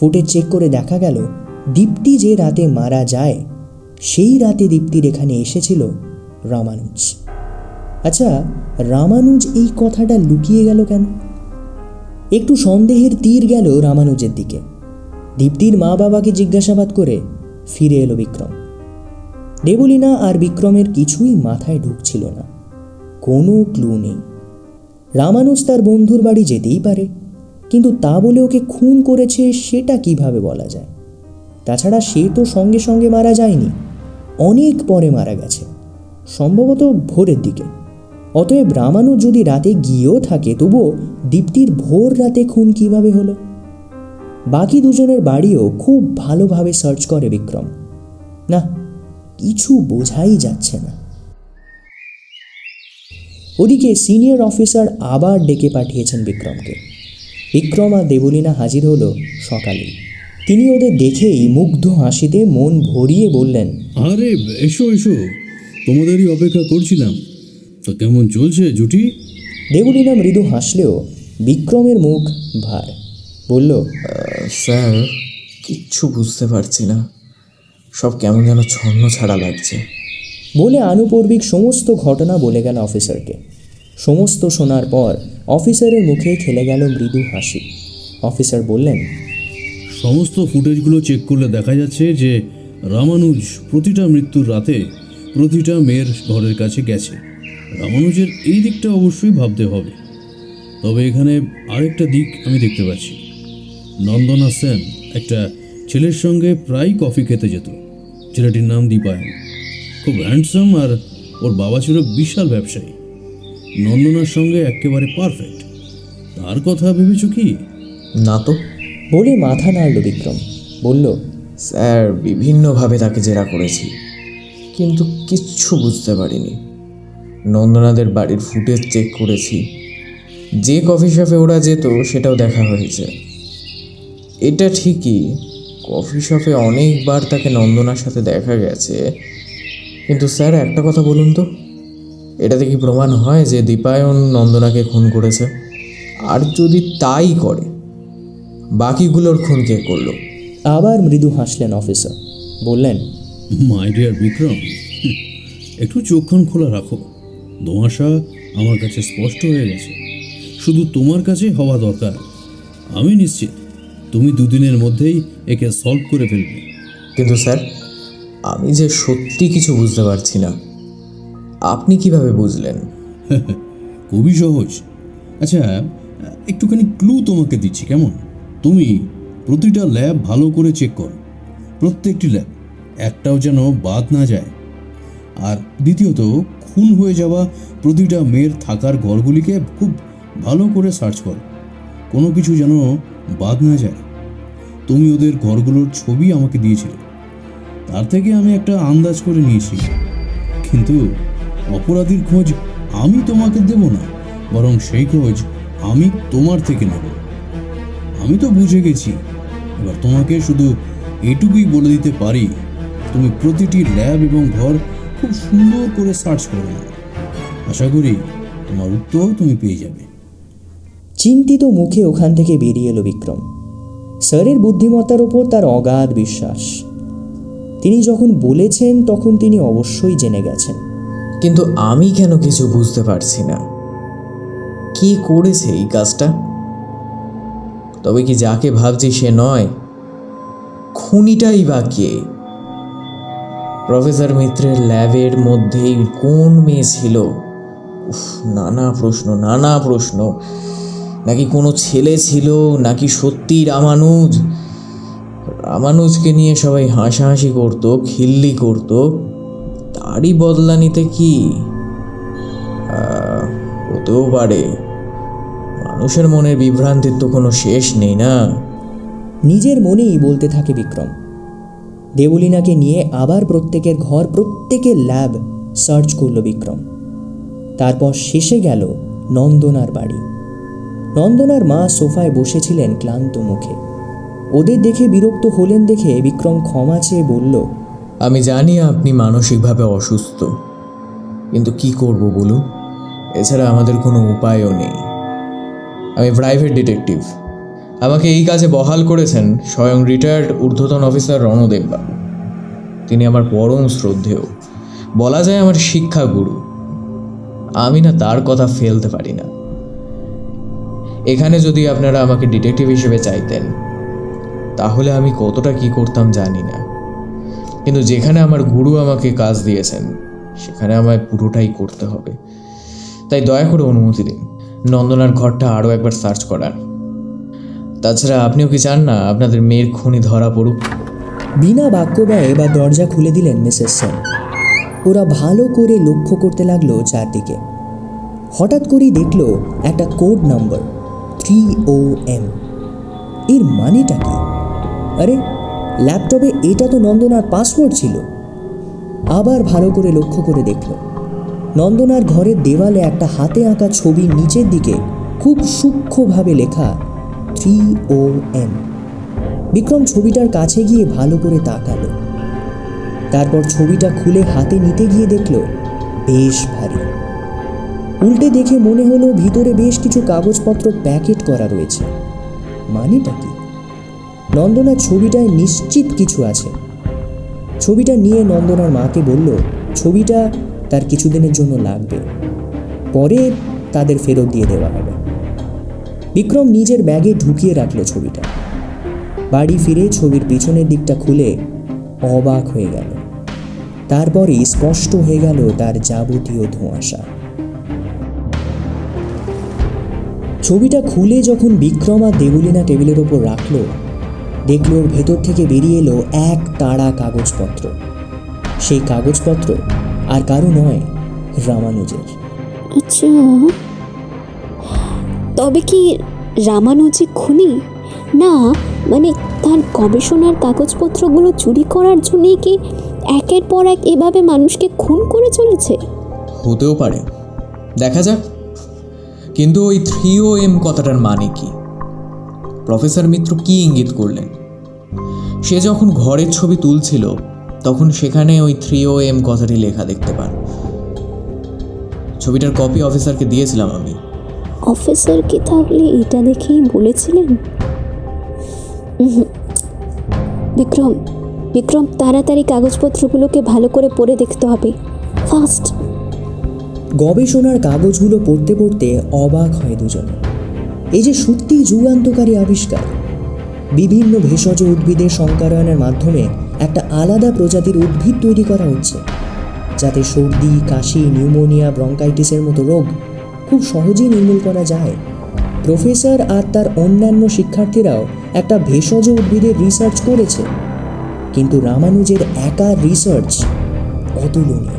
ফুটেজ চেক করে দেখা গেল, দীপ্তি যে রাতে মারা যায়, সেই রাতে দীপ্তির এখানে এসেছিল রামানুজ। আচ্ছা রামানুজ এই কথাটা লুকিয়ে গেল কেন? একটু সন্দেহের তীর গেল রামানুজের দিকে। দীপ্তির মা বাবাকে জিজ্ঞাসাবাদ করে ফিরে এলো বিক্রম। দেবলীনা আর বিক্রমের কিছুই মাথায় ঢুকছিল না। কোনো ক্লু নেই। রামানুজ তার বন্ধুর বাড়ি যেতেই পারে, কিন্তু তা বলে ওকে খুন করেছে সেটা কীভাবে বলা যায়? তাছাড়া সে তো সঙ্গে সঙ্গে মারা যায়নি, অনেক পরে মারা গেছে, সম্ভবত ভোরের দিকে। অতএব রামানুজ যদি রাতে গিয়েও থাকে, তবুও দীপ্তির ভোর রাতে খুন কীভাবে হলো? বাকি দুজনের বাড়িও খুব ভালোভাবে সার্চ করে বিক্রম। না, কিছু বোঝাই যাচ্ছে না। ওদিকে সিনিয়র অফিসার আবার ডেকে পাঠিয়েছেন বিক্রমকে। বিক্রম আর দেবলীনা হাজির হলো সকালেই। তিনি ওদের দেখেই মুগ্ধ হাসিতে মন ভরিয়ে বললেন আরে এসো এসো। তোমাদেরই অপেক্ষা করছিলাম। তো কেমন চলছে জুটি? দেবলীনা মৃদু হাসলেও বিক্রমের মুখ ভার। বলল স্যার কিচ্ছু বুঝতে পারছি না। সব কেমন যেন ছন্ন ছাড়া লাগছে। বলে আনুপর্বিক সমস্ত ঘটনা বলে গেল অফিসারকে। সমস্ত শোনার পর অফিসারের মুখে খেলে গেল মৃদু হাসি। অফিসার বললেন, সমস্ত ফুটেজগুলো চেক করলে দেখা যাচ্ছে যে রামানুজ প্রতিটা মৃত্যুর রাতে প্রতিটা মেয়ের ঘরের কাছে গেছে। রামানুজের এই দিকটা অবশ্যই ভাবতে হবে। তবে এখানে আরেকটা দিক আমি দেখতে পাচ্ছি। নন্দনা সেন একটা ছেলের সঙ্গে প্রায় কফি খেতে যেত। ছেলেটির নাম দীপায়ন। খুব হ্যান্ডসাম আর ওর বাবা ছিল বিশাল ব্যবসায়ী। নন্দনার সঙ্গে একেবারে পারফেক্ট তার কথা ভেবেছ কি? না তো বলে মাথা নাড়ল বিক্রম। বলল স্যার বিভিন্নভাবে তাকে জেরা করেছি কিন্তু কিচ্ছু বুঝতে পারিনি। নন্দনাদের বাড়ির ফুটেজ চেক করেছি। যে কফি শপে ওরা যেত সেটাও দেখা হয়েছে। এটা ঠিকই কফি শপে অনেকবার তাকে নন্দনার সাথে দেখা গেছে কিন্তু স্যার একটা কথা বলুন তো। এটাতে কি প্রমাণ হয় যে দীপায়ন নন্দনাকে খুন করেছে? আর যদি তাই করে বাকিগুলোর খুন কে করল? আবার মৃদু হাসলেন অফিসার। বললেন মাই ডিয়ার বিক্রম একটু চোখখান খোলা রাখো। দোঁয়াশা আমার কাছে স্পষ্ট হয়ে গেছে। শুধু তোমার কাছে হওয়া দরকার। আমি নিশ্চিত তুমি দুদিনের মধ্যেই একে সলভ করে ফেলবে। কিন্তু স্যার আমি যে সত্যি কিছু বুঝতে পারছি না। আপনি কীভাবে বুঝলেন? *laughs* খুবই সহজ। আচ্ছা একটুখানি ক্লু তোমাকে দিচ্ছি, কেমন? তুমি প্রতিটা ল্যাব ভালো করে চেক করো। প্রত্যেকটি ল্যাব একটাও যেন বাদ না যায়। আর দ্বিতীয়ত, খুন হয়ে যাওয়া প্রতিটা মেয়ের থাকার ঘরগুলিকে খুব ভালো করে সার্চ করো। কোনো কিছু যেন বাদ না যায়। তুমি ওদের ঘরগুলোর ছবি আমাকে দিয়েছিলে। তার থেকে আমি একটা আন্দাজ করে নিয়েছি। কিন্তু অপরাধীর খোঁজ আমি তোমাকে দেব না, বরং সেই খোঁজ আমি তোমার থেকে নেব। আমি তো বুঝে গেছি, এবার তোমাকে শুধু এটুকুই বলে দিতে পারি, তুমি প্রতিটি ল্যাব এবং ঘর খুব সুন্দর করে সার্চ করে আশা করি তোমার উত্তর তুমি পেয়ে যাবে। চিন্তিত মুখে ওখান থেকে বেরিয়ে এলো বিক্রম। স্যারের বুদ্ধিমত্তার ওপর তার অগাধ বিশ্বাস। তিনি যখন বলেছেন তখন তিনি অবশ্যই জেনে গেছেন। কিন্তু আমি কেন কিছু বুঝতে পারছি না? কে করেছে এই কাজটা? তবে কি যাকে ভাবছি সে নয়? খুনিটাই বা কে? প্রফেসর মিত্রের ল্যাবের মধ্যেই কোন মেয়ে ছিল? উফ, নানা প্রশ্ন নানা প্রশ্ন। নাকি কোনো ছেলে ছিল? নাকি সত্যি রামানুজ? রামানুজকে নিয়ে সবাই হাসাহাসি করতো, খিল্লি করতো। তারই বদলা নিতে কি? হতেও পারে। মানুষের মনের বিভ্রান্তির তো কোনো শেষ নেই না। নিজের মনেই বলতে থাকে বিক্রম। দেবলীনাকে নিয়ে আবার প্রত্যেকের ঘর, প্রত্যেকের ল্যাব সার্চ করল বিক্রম। তারপর শেষে গেল নন্দনার বাড়ি। নন্দনার মা সোফায় বসেছিলেন ক্লান্ত মুখে। ওদের দেখে বিরক্ত হলেন দেখে বিক্রম ক্ষমা চেয়ে বলল, আমি জানি আপনি মানসিকভাবে অসুস্থ, কিন্তু কি করব বলুন? এছাড়া আমাদের কোনো উপায়ও নেই। আমি প্রাইভেট ডিটেকটিভ আমাকে এই কাজে বহাল করেছেন স্বয়ং রিটায়ার্ড ঊর্ধ্বতন অফিসার রণদেব বাবু। তিনি আমার পরম শ্রদ্ধেয়। বলা যায় আমার শিক্ষাগুরু আমি না তার কথা ফেলতে পারি না। এখানে যদি আপনারা আমাকে ডিটেকটিভ হিসেবে চাইতেন তাহলে আমি কতটা কি করতাম জানি না। কিন্তু যেখানে আমার গুরু আমাকে কাজ দিয়েছেন, সেখানে আমায় পুরোটাই করতে হবে। তাই দয়া করে অনুমতি দিন। নন্দনার ঘরটা আরও একবার সার্চ করার। তাছাড়া আপনিও কি চান না আপনাদের মেয়ের খুনি ধরা পড়ুক? বিনা বাক্য ব্যয়ে বা দরজা খুলে দিলেন মিসেস সেন। ওরা ভালো করে লক্ষ্য করতে লাগল চারদিকে। হঠাৎ করেই দেখল একটা code number, three O M. এর মানেটা কি? আরে ল্যাপটপে এটা তো নন্দনার পাসওয়ার্ড ছিল। আবার ভালো করে লক্ষ্য করে দেখল। নন্দনার ঘরের দেওয়ালে একটা হাতে আঁকা ছবির নিচের দিকে খুব সূক্ষ্মভাবে লেখা থ্রি ও এম বিক্রম ছবিটার কাছে গিয়ে ভালো করে তাকালো। তারপর ছবিটা খুলে হাতে নিতে গিয়ে দেখল, বেশ ভারী। উল্টে দেখে মনে হলো ভিতরে বেশ কিছু কাগজপত্র প্যাকেট করা রয়েছে। মানেটা কি? নন্দনার ছবিটায় নিশ্চিত কিছু আছে। ছবিটা নিয়ে নন্দনার মাকে বলল, ছবিটা তার কিছুদিনের জন্য লাগবে। পরে তাদের ফেরত দিয়ে দেওয়া হবে। বিক্রম নিজের ব্যাগে ঢুকিয়ে রাখল ছবিটা। বাড়ি ফিরে ছবির পিছনের দিকটা খুলে অবাক হয়ে গেল। তারপরেই স্পষ্ট হয়ে গেল তার যাবতীয় ধোঁয়াশা। ছবিটা খুলে যখন বিক্রম আর দেবলীনা টেবিলের ওপর রাখল দেখল ওর ভেতর থেকে বেরিয়ে এলো এক তাড়া কাগজপত্র। সেই কাগজপত্র আর কারও নয় রামানুজের। আচ্ছা। তবে কি রামানুজি খুনি? না মানে তার গবেষণার কাগজপত্রগুলো চুরি করার জন্যই কি একের পর এক এভাবে মানুষকে খুন করে চলেছে? হতেও পারে। দেখা যাক। কিন্তু ওই থ্রি ও এম কথাটার মানে কি? প্রফেসর মিত্র কি ইঙ্গিত করলেন? সে যখন ঘরের ছবি তুলছিল তখন সেখানে ওই থ্রি ও এম কথাটি লেখা দেখতে পান। ছবিটার কপি অফিসারকে দিয়েছিলাম আমি। অফিসার কি তাহলে এটা দেখেই বলেছিলেন। বিক্রম বিক্রম তাড়াতাড়ি কাগজপত্রগুলোকে ভালো করে পড়ে দেখতে হবে। ফাস্ট গবেষণার কাগজগুলো পড়তে পড়তে অবাক হয় দুজনে। এই যে সত্যিই যুগান্তকারী আবিষ্কার বিভিন্ন ভেষজ উদ্ভিদের সংকারায়নের মাধ্যমে একটা আলাদা প্রজাতির উদ্ভিদ তৈরি করা হচ্ছে, যাতে সর্দি, কাশি, নিউমোনিয়া, ব্রঙ্কাইটিসের মতো রোগ খুব সহজেই নির্মূল করা যায়। প্রফেসর আর তার অন্যান্য শিক্ষার্থীরাও একটা ভেষজ উদ্ভিদের রিসার্চ করেছে। কিন্তু রামানুজের একা রিসার্চ অতুলনীয়।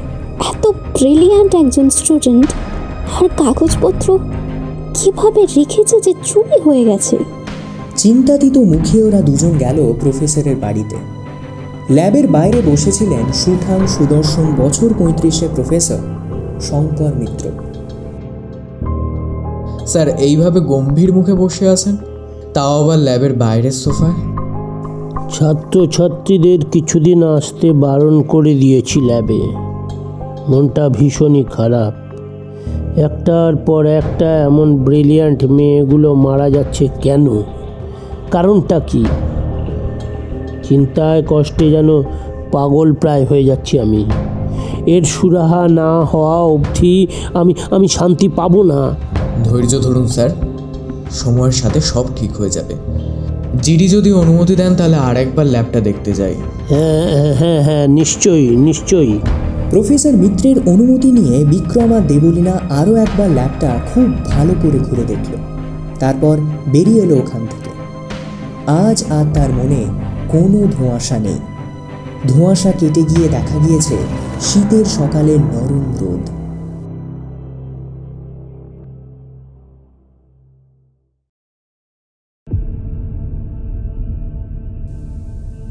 এত ব্রিলিয়ান্ট একজন স্টুডেন্ট আর কাগজপত্র কীভাবে রেখেছে যে চুরি হয়ে গেছে? চিন্তাতীত মুখে ওরা দুজন গেল প্রফেসরের বাড়িতে। ল্যাবের বাইরে বসেছিলেন সুঠাম সুদর্শন বছর পঁয়ত্রিশে প্রফেসর শঙ্কর মিত্র। স্যার এইভাবে গম্ভীর মুখে বসে আছেন? তাও আবার ল্যাবের বাইরের সোফায়? ছাত্রছাত্রীদের কিছুদিন আসতে বারণ করে দিয়েছি ল্যাবে। মনটা ভীষণই খারাপ। একটার পর একটা এমন ব্রিলিয়ান্ট মেয়েগুলো মারা যাচ্ছে কেন? কারণটা কি? চিন্তায় কষ্টে যেন পাগল প্রায় হয়ে যাচ্ছি আমি। এর সুরাহা না হওয়া অবধি আমি আমি শান্তি পাবো না। ধৈর্য ধরুন স্যার। সময়ের সাথে সব ঠিক হয়ে যাবে। জিডি যদি অনুমতি দেন তাহলে আর একবার ল্যাবটা দেখতে যাই। হ্যাঁ হ্যাঁ, হ্যাঁ হ্যাঁ নিশ্চয়ই নিশ্চয়ই। প্রফেসর মিত্রের অনুমতি নিয়ে বিক্রম আর দেবলীনা আরও একবার ল্যাবটা খুব ভালো করে ঘুরে দেখল। তারপর বেরিয়ে এলো ওখান থেকে। আজ আর তার মনে কোনো ধোঁয়াশা নেই। ধোঁয়াশা কেটে গিয়ে দেখা গিয়েছে শীতের সকালে নরম রোদ।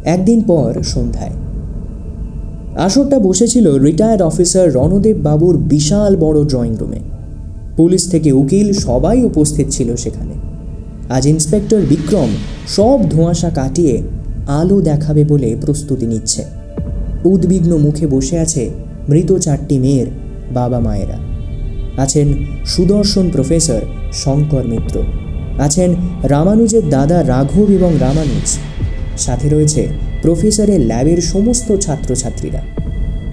একদিন পর সন্ধ্যায়। আসরটা বসেছিল রিটায়ার্ড অফিসার রণদেব বাবুর বিশাল বড় ড্রয়িং রুমে পুলিশ থেকে উকিল সবাই উপস্থিত ছিল সেখানে। আজ ইন্সপেক্টর বিক্রম সব ধোঁয়াশা কাটিয়ে আলো দেখাবে বলে প্রস্তুতি নিচ্ছে। উদ্বিগ্ন মুখে বসে আছে মৃত চারটি মেয়ের বাবা মায়েরা। আছেন সুদর্শন প্রফেসর শঙ্কর মিত্র। আছেন রামানুজের দাদা রাঘব এবং রামানুজ। সাথে রয়েছে প্রফেসরের ল্যাবের সমস্ত ছাত্রছাত্রীরা।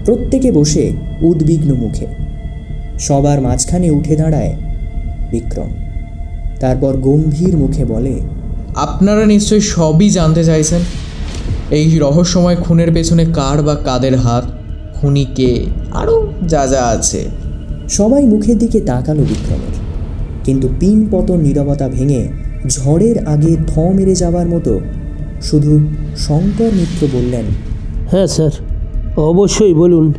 প্রত্যেকে বসে উদ্বিগ্ন মুখে। সবার মাঝখানে উঠে দাঁড়ায় বিক্রম। তারপর গম্ভীর মুখে বলে আপনারা নিশ্চয়ই সবই জানতে চাইছেন? এই রহস্যময় খুনের পেছনে কার বা কাদের হাত? খুনি কে? আরও যা যা আছে। সবাই মুখের দিকে তাকালো বিক্রমের। কিন্তু পিন পতন নীরবতা ভেঙে ঝড়ের আগে থ মেরে যাওয়ার মতো শুধু শঙ্কর মিত্র বললেন হ্যাঁ স্যার অবশ্যই বলুন।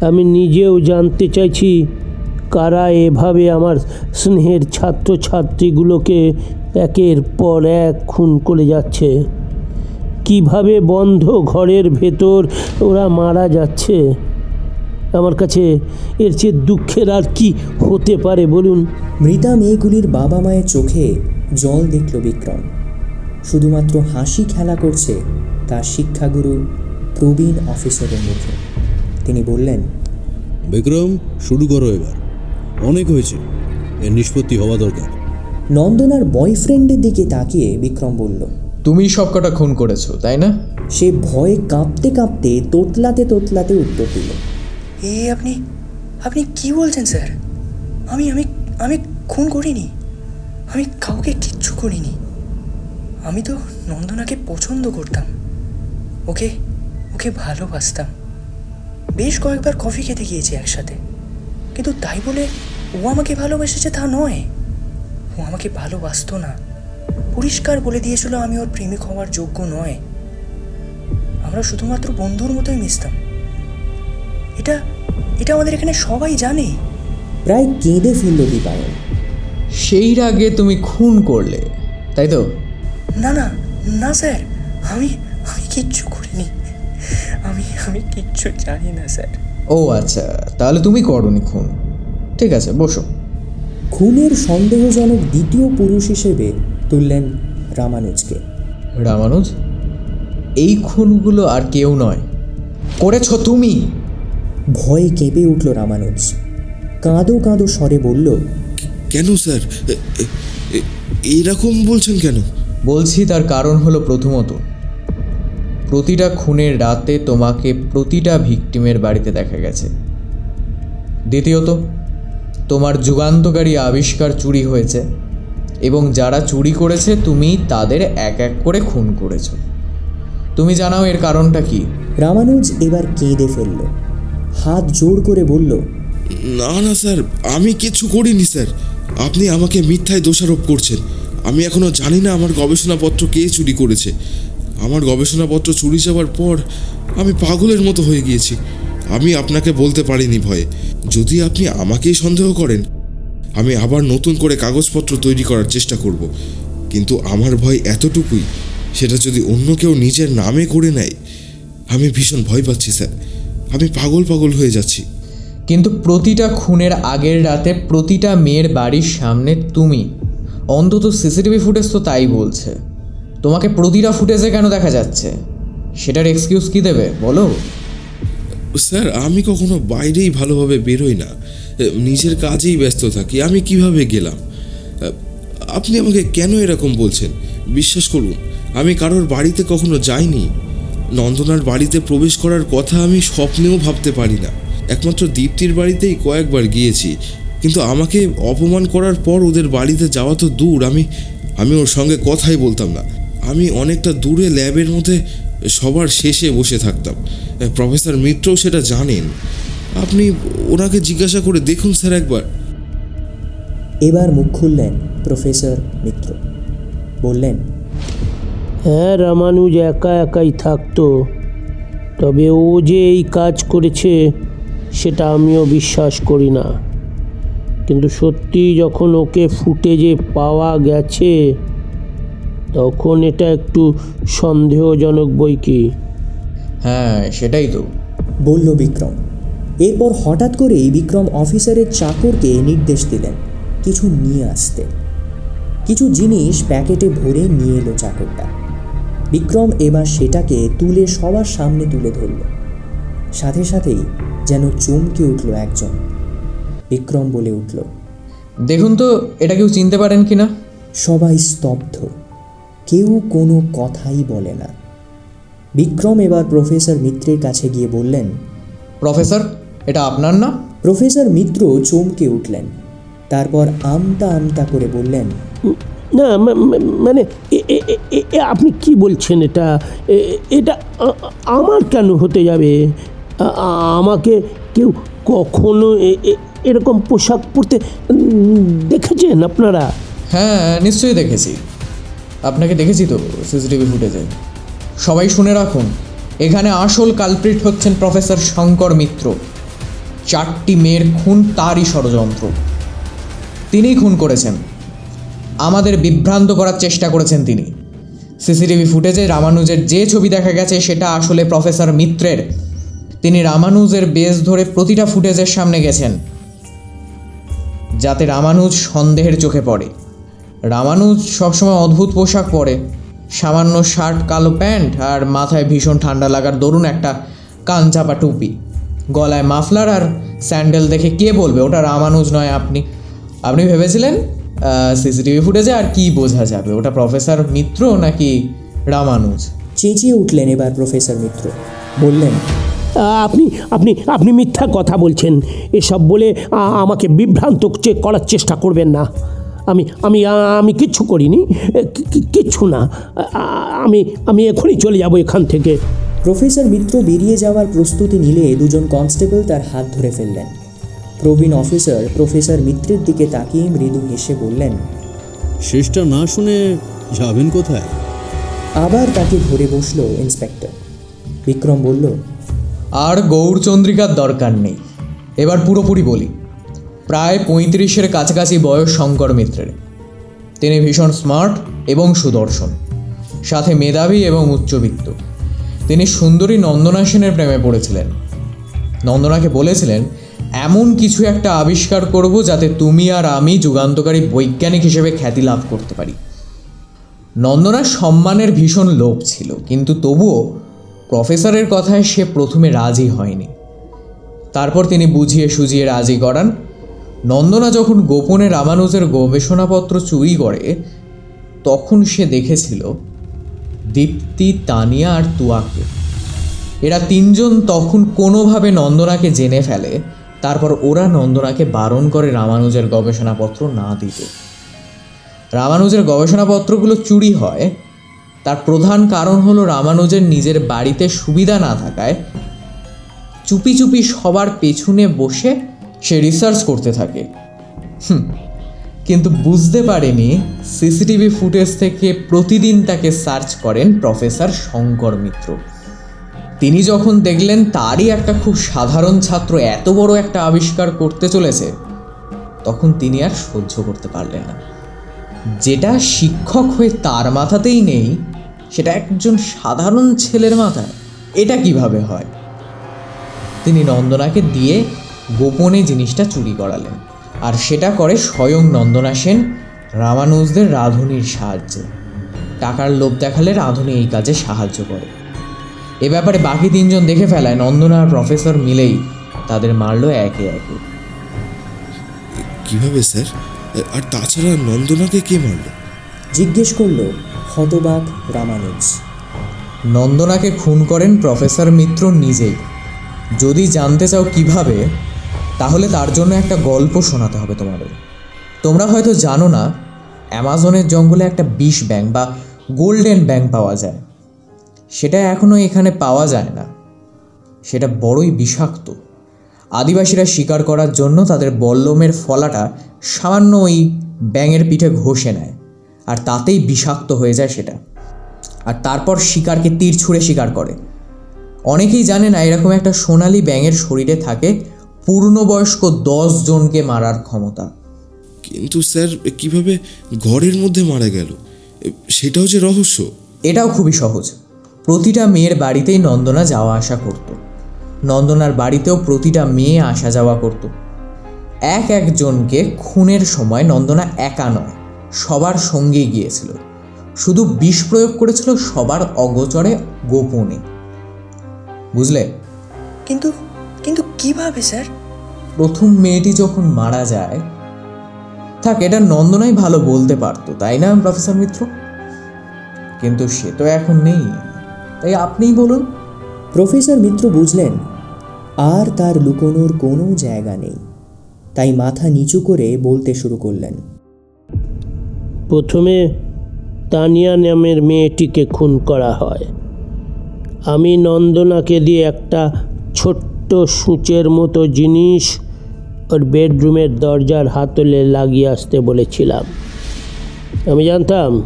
আমি নিজেও জানতে চাইছি কারা এভাবে আমার স্নেহের ছাত্রছাত্রীগুলোকে একের পর এক খুন করে যাচ্ছে? কীভাবে বন্ধ ঘরের ভেতর ওরা মারা যাচ্ছে? আমার কাছে এর চেয়ে দুঃখের আর কি হতে পারে বলুন? মৃতা মেয়েগুলির বাবা মায়ের চোখে জল দেখল বিক্রম। শুধুমাত্র হাসি খেলা করছে তার শিক্ষাগুরু প্রবীণ অফিসারের মুখে। তিনি বললেন বিক্রম শুরু করো এবার। অনেক হয়েছে এর নিষ্পত্তি হওয়া দরকার। নন্দনার বয়ফ্রেন্ডের দিকে তাকিয়ে বিক্রম বলল তুমি সব কটা খুন করেছ তাই না? সে ভয়ে কাঁপতে কাঁপতে তোতলাতে তোতলাতে উত্তর দিল এ আপনি আপনি কি বলছেন স্যার? আমি আমি আমি খুন করিনি। আমি কাউকে কিচ্ছু করিনি। আমি তো নন্দনাকে পছন্দ করতাম। ওকে ওকে ভালোবাসতাম। বেশ কয়েকবার কফি খেতে গিয়েছি একসাথে। কিন্তু তাই বলে ও আমাকে ভালোবেসেছে তা নয়। ও আমাকে ভালোবাসতো না। পরিষ্কার বলে দিয়েছিল আমি ওর প্রেমিক হওয়ার যোগ্য নয়। আমরা শুধুমাত্র বন্ধুর মতোই মিশতাম। এটা এটা আমাদের এখানে সবাই জানে। প্রায় কেঁদে ফেলল দীপায়ন। সেই আগে তুমি খুন করলে তাই তো? না না না স্যার আমি আমি কিচ্ছু করিনি। আমি আমি কিচ্ছু জানি না স্যার। ও আচ্ছা তাহলে তুমি করনি খুন ঠিক আছে বসো। খুনের সন্দেহজনক দ্বিতীয় পুরুষ হিসেবে তুললেন রামানুজকে। রামানুজ এই খুনগুলো আর কেউ নয়। করেছ তুমি? ভয়ে কেঁপে উঠল রামানুজ। কাঁদো কাঁদো স্বরে বলল কেন স্যার? এইরকম বলছেন কেন? বলছি তার কারণ হলো প্রথমত প্রতিটা খুনের রাতে তোমাকে প্রতিটা ভিকটিমের বাড়িতে দেখা গেছে। দ্বিতীয়ত তোমার যুগান্তকারী আবিষ্কার চুরি হয়েছে এবং যারা চুরি করেছে তুমি তাদের এক এক করে খুন করেছ। তুমি জানাও এর কারণটা কি? রামানুজ এবার কেঁদে ফেলল। হাত জোর করে বলল না না স্যার আমি কিচ্ছু করিনি স্যার। আপনি আমাকে মিথ্যায় দোষারোপ করছেন। আমি এখনও জানি না আমার গবেষণাপত্র কে চুরি করেছে। আমার গবেষণাপত্র চুরি যাওয়ার পর আমি পাগলের মতো হয়ে গিয়েছি। আমি আপনাকে বলতে পারিনি ভয়ে। যদি আপনি আমাকেই সন্দেহ করেন, আমি আবার নতুন করে কাগজপত্র তৈরি করার চেষ্টা করব। কিন্তু আমার ভয় এতটুকুই, সেটা যদি অন্য কেউ নিজের নামে করে নেয়, আমি ভীষণ ভয় পাচ্ছি, স্যার। আমি পাগল পাগল হয়ে যাচ্ছি। কিন্তু প্রতিটা খুনের আগের রাতে প্রতিটা মেয়ের বাড়ির সামনে তুমি। অন্তত সিসিটিভি ফুটেজ তো তাই বলছে। তোমাকে প্রতিটা ফুটেজে কেন দেখা যাচ্ছে? সেটার এক্সকিউজ কি দেবে? বলো। স্যার, আমি কখনো বাইরেই ভালোভাবে বেরোই না। নিজের কাজেই ব্যস্ত থাকি। আমি কীভাবে গেলাম? আপনি আমাকে কেন এরকম বলছেন? বিশ্বাস করুন, আমি কারোর বাড়িতে কখনো যাইনি। নন্দনার বাড়িতে প্রবেশ করার কথা আমি স্বপ্নেও ভাবতে পারি না। একমাত্র দীপ্তির বাড়িতেই কয়েকবার গিয়েছি। কিন্তু আমাকে অপমান করার পর ওদের বাড়িতে যাওয়া তো দূর। আমি আমি ওর সঙ্গে কথাই বলতাম না। আমি অনেকটা দূরে ল্যাবের মধ্যে সবার শেষে বসে থাকতাম। প্রফেসর মিত্রও সেটা জানেন। আপনি ওনাকে জিজ্ঞাসা করে দেখুন স্যার একবার। এবার মুখ খুললেন প্রফেসর মিত্র। বললেন হ্যাঁ রামানুজ একা একাই থাকতো। তবে ও যে এই কাজ করেছে সেটা আমিও বিশ্বাস করি না। কিন্তু সত্যি যখন ওকে ফুটেজে পাওয়া গেছে তখন এটা একটু সন্দেহজনক বই কি? হ্যাঁ সেটাই তো। বলল বিক্রম। এরপর হঠাৎ করেই বিক্রম অফিসারের চাকরকে নির্দেশ দিলেন কিছু নিয়ে আসতে। কিছু জিনিস প্যাকেটে ভরে নিয়ে এলো চাকরটা। বিক্রম এবার সেটাকে তুলে সবার সামনে তুলে ধরল। সাথে সাথেই যেন চমকে উঠল একজন। বিক্রম বলে উঠল দেখুন তো এটা কেউ চিনতে পারেন কি না সবাই স্তব্ধ। কেউ কোনো কথাই বলে না। বিক্রম এবার প্রফেসর মিত্রের কাছে গিয়ে বললেন প্রফেসর এটা আপনার না? প্রফেসর মিত্র চমকে উঠলেন। তারপর আমতা আমতা করে বললেন না মানে আপনি কি বলছেন এটা? এটা আমার কেন হতে যাবে? আমাকে কেউ কখনো এরকম পোশাক পরতে দেখেছেন আপনারা? হ্যাঁ নিশ্চয়ই দেখেছি। আপনাকে দেখেছি তো সিসিটিভি ফুটেজে। সবাই শুনে রাখুন, এখানে আসল কালপ্রিট হচ্ছেন প্রফেসর শঙ্কর মিত্র। চারটি মেয়ের খুন তারই ষড়যন্ত্র। তিনিই খুন করেছেন। আমাদের বিভ্রান্ত করার চেষ্টা করেছেন তিনি। সিসিটিভি ফুটেজে রামানুজের যে ছবি দেখা গেছে সেটা আসলে প্রফেসর মিত্রের। তিনি রামানুজের বেস ধরে প্রতিটা ফুটেজের সামনে গেছেন, যাতে রামানুজ সন্দেহের চোখে পড়ে। রামানুজ সবসময় অদ্ভুত পোশাক পরে। সামান্য শার্ট কালো প্যান্ট আর মাথায় ভীষণ ঠান্ডা লাগার দরুন একটা কান চাপা টুপি। গলায় মাফলার আর স্যান্ডেল দেখে কে বলবে? ওটা রামানুজ নয় আপনি। আপনি ভেবেছিলেন সিসিটিভি ফুটেজে আর কি বোঝা যাবে? ওটা প্রফেসর মিত্র নাকি রামানুজ? চেঁচিয়ে উঠলেন এবার প্রফেসর মিত্র। বললেন আপনি আপনি আপনি মিথ্যা কথা বলছেন। এসব বলে আমাকে বিভ্রান্ত করার চেষ্টা করবেন না। আমি আমি আমি কিচ্ছু করিনি। কিচ্ছু না। আমি আমি এখনই চলে যাব এখান থেকে। প্রফেসর মিত্র বেরিয়ে যাওয়ার প্রস্তুতি নিলে দুজন কনস্টেবল তার হাত ধরে ফেললেন। প্রবীণ অফিসার প্রফেসর মিত্রের দিকে তাকিয়ে মৃদু হেসে বললেন শেষটা না শুনে যাবেন কোথায়? আবার তাকে ধরে বসল ইন্সপেক্টর। বিক্রম বলল আর গৌরচন্দ্রিকার দরকার নেই। এবার পুরোপুরি বলি প্রায় পঁয়ত্রিশের কাছাকাছি বয়স শঙ্কর মিত্রের। তিনি ভীষণ স্মার্ট এবং সুদর্শন, সাথে মেধাবী এবং উচ্চবিত্ত। তিনি সুন্দরী নন্দনা সেনের প্রেমে পড়েছিলেন। নন্দনাকে বলেছিলেন, এমন কিছু একটা আবিষ্কার করব যাতে তুমি আর আমি যুগান্তকারী বৈজ্ঞানিক হিসেবে খ্যাতি লাভ করতে পারি। নন্দনার সম্মানের ভীষণ লোভ ছিল, কিন্তু তবুও প্রফেসরের কথায় সে প্রথমে রাজি হয়নি। তারপর তিনি বুঝিয়ে সুঝিয়ে রাজি করান নন্দনা যখন গোপনে রামানুজের গবেষণাপত্র চুরি করে, তখন সে দেখেছিল দীপ্তি, তানিয়া আর তুয়াকে। এরা তিনজন তখন কোনোভাবে নন্দনাকে জেনে ফেলে, তারপর ওরা নন্দনাকে বারণ করে রামানুজের গবেষণাপত্র না দিতে। রামানুজের গবেষণাপত্রগুলো চুরি হয়, তার প্রধান কারণ হলো রামানুজের নিজের বাড়িতে সুবিধা না থাকায় চুপি চুপি সবার পেছনে বসে সে রিসার্চ করতে থাকে। হুম, কিন্তু বুঝতে পারেনি সিসিটিভি ফুটেজ থেকে প্রতিদিন তাকে সার্চ করেন প্রফেসর শঙ্কর মিত্র। তিনি যখন দেখলেন তারই একটা খুব সাধারণ ছাত্র এত বড় একটা আবিষ্কার করতে চলেছে তখন তিনি আর সহ্য করতে পারলেন না। যেটা শিক্ষক হয়ে তার মাথাতেই নেই সেটা একজন সাধারণ ছেলের মাথায়। এটা কীভাবে হয়? তিনি নন্দনাকে দিয়ে গোপনে জিনিসটা চুরি করালেন। আর সেটা করে স্বয়ং নন্দনা সেন রামানুজদের রাঁধুনির সাহায্যে। টাকার লোভ দেখালে রাঁধুনি এই কাজে সাহায্য করে। এ ব্যাপারে বাকি তিনজন দেখে ফেলায় নন্দনা আর প্রফেসর মিলেই তাদের মারলো একে একে। কীভাবে স্যার? আর তাছাড়া নন্দনাকে কে মারলো? জিজ্ঞেস করল হতবাক রামানুজ। নন্দনাকে খুন করেন প্রফেসর মিত্র নিজেই। যদি জানতে চাও কীভাবে তাহলে তার জন্য একটা গল্প শোনাতে হবে তোমাদের। তোমরা হয়তো জানো না, অ্যামাজনের জঙ্গলে একটা বিষ ব্যাং বা গোল্ডেন ব্যাং পাওয়া যায়। সেটা এখনও এখানে পাওয়া যায় না। সেটা বড়ই বিষাক্ত। আদিবাসীরা শিকার করার জন্য তাদের বল্লমের ফলাটা সামান্য ওই ব্যাঙের পিঠে ঘষে নেয়, আর তাতেই বিষাক্ত হয়ে যায় সেটা। আর তারপর শিকারকে তীর ছুঁড়ে শিকার করে। অনেকেই জানে না, এরকম একটা সোনালি ব্যাঙের শরীরে থাকে পূর্ণবয়স্ক দশ জনকে মারার ক্ষমতা। কিন্তু স্যার কীভাবে ঘরের মধ্যে মারা গেল? সেটাও যে রহস্য। এটাও খুবই সহজ। প্রতিটা মেয়ের বাড়িতেই নন্দনা যাওয়া আসা করত। নন্দনার বাড়িতেও প্রতিটা মেয়ে আসা যাওয়া করত। এক একজনকে খুনের সময় নন্দনা একা নয় সবার সঙ্গেই গিয়েছিল। শুধু বিষ প্রয়োগ করেছিল সবার অগোচরে গোপনে। বুঝলে? কিন্তু কিন্তু কীভাবে স্যার? প্রথম মেয়েটি যখন মারা যায় থাক এটা নন্দনাই ভালো বলতে পারতো তাই না প্রফেসর মিত্র? কিন্তু সে তো এখন নেই। তাই আপনিই বলুন। প্রফেসর মিত্র বুঝলেন আর তার লুকোনোর কোনো জায়গা নেই। তাই মাথা নিচু করে বলতে শুরু করলেন। প্রথমে তানিয়া নামের মেয়েটিকে খুন করা হয়। আমি নন্দনাকে দিয়ে একটা ছোট্ট সূচের মতো জিনিস ওর বেডরুমের দরজার হাতলে লাগিয়ে আসতে বলেছিলাম। আমি জানতাম,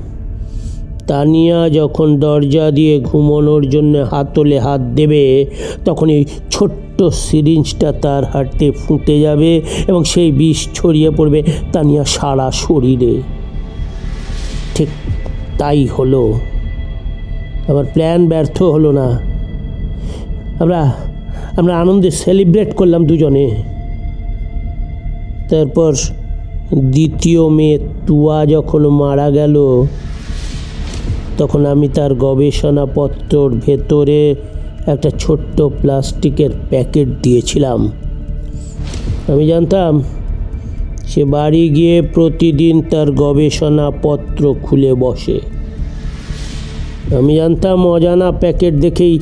তানিয়া যখন দরজা দিয়ে ঘুমানোর জন্য হাতলে হাত দেবে তখন এই ছোট্ট সিরিঞ্জটা তার হাতে ফুটে যাবে এবং সেই বিষ ছড়িয়ে পড়বে তানিয়া সারা শরীরে। ঠিক তাই হলো। আমার প্ল্যান ব্যর্থ হলো না। আমরা আমরা আনন্দে সেলিব্রেট করলাম দুজনে। তারপর দ্বিতীয় মেয়ে তুয়া যখন মারা গেল, তখন আমি তার গবেষণাপত্রর ভেতরে একটা ছোট্ট প্লাস্টিকের প্যাকেট দিয়েছিলাম। আমি জানতাম, সে বাড়ি গিয়ে প্রতিদিন তার গবেষণাপত্র খুলে বসে। আমি জানতাম, অজানা প্যাকেট দেখেই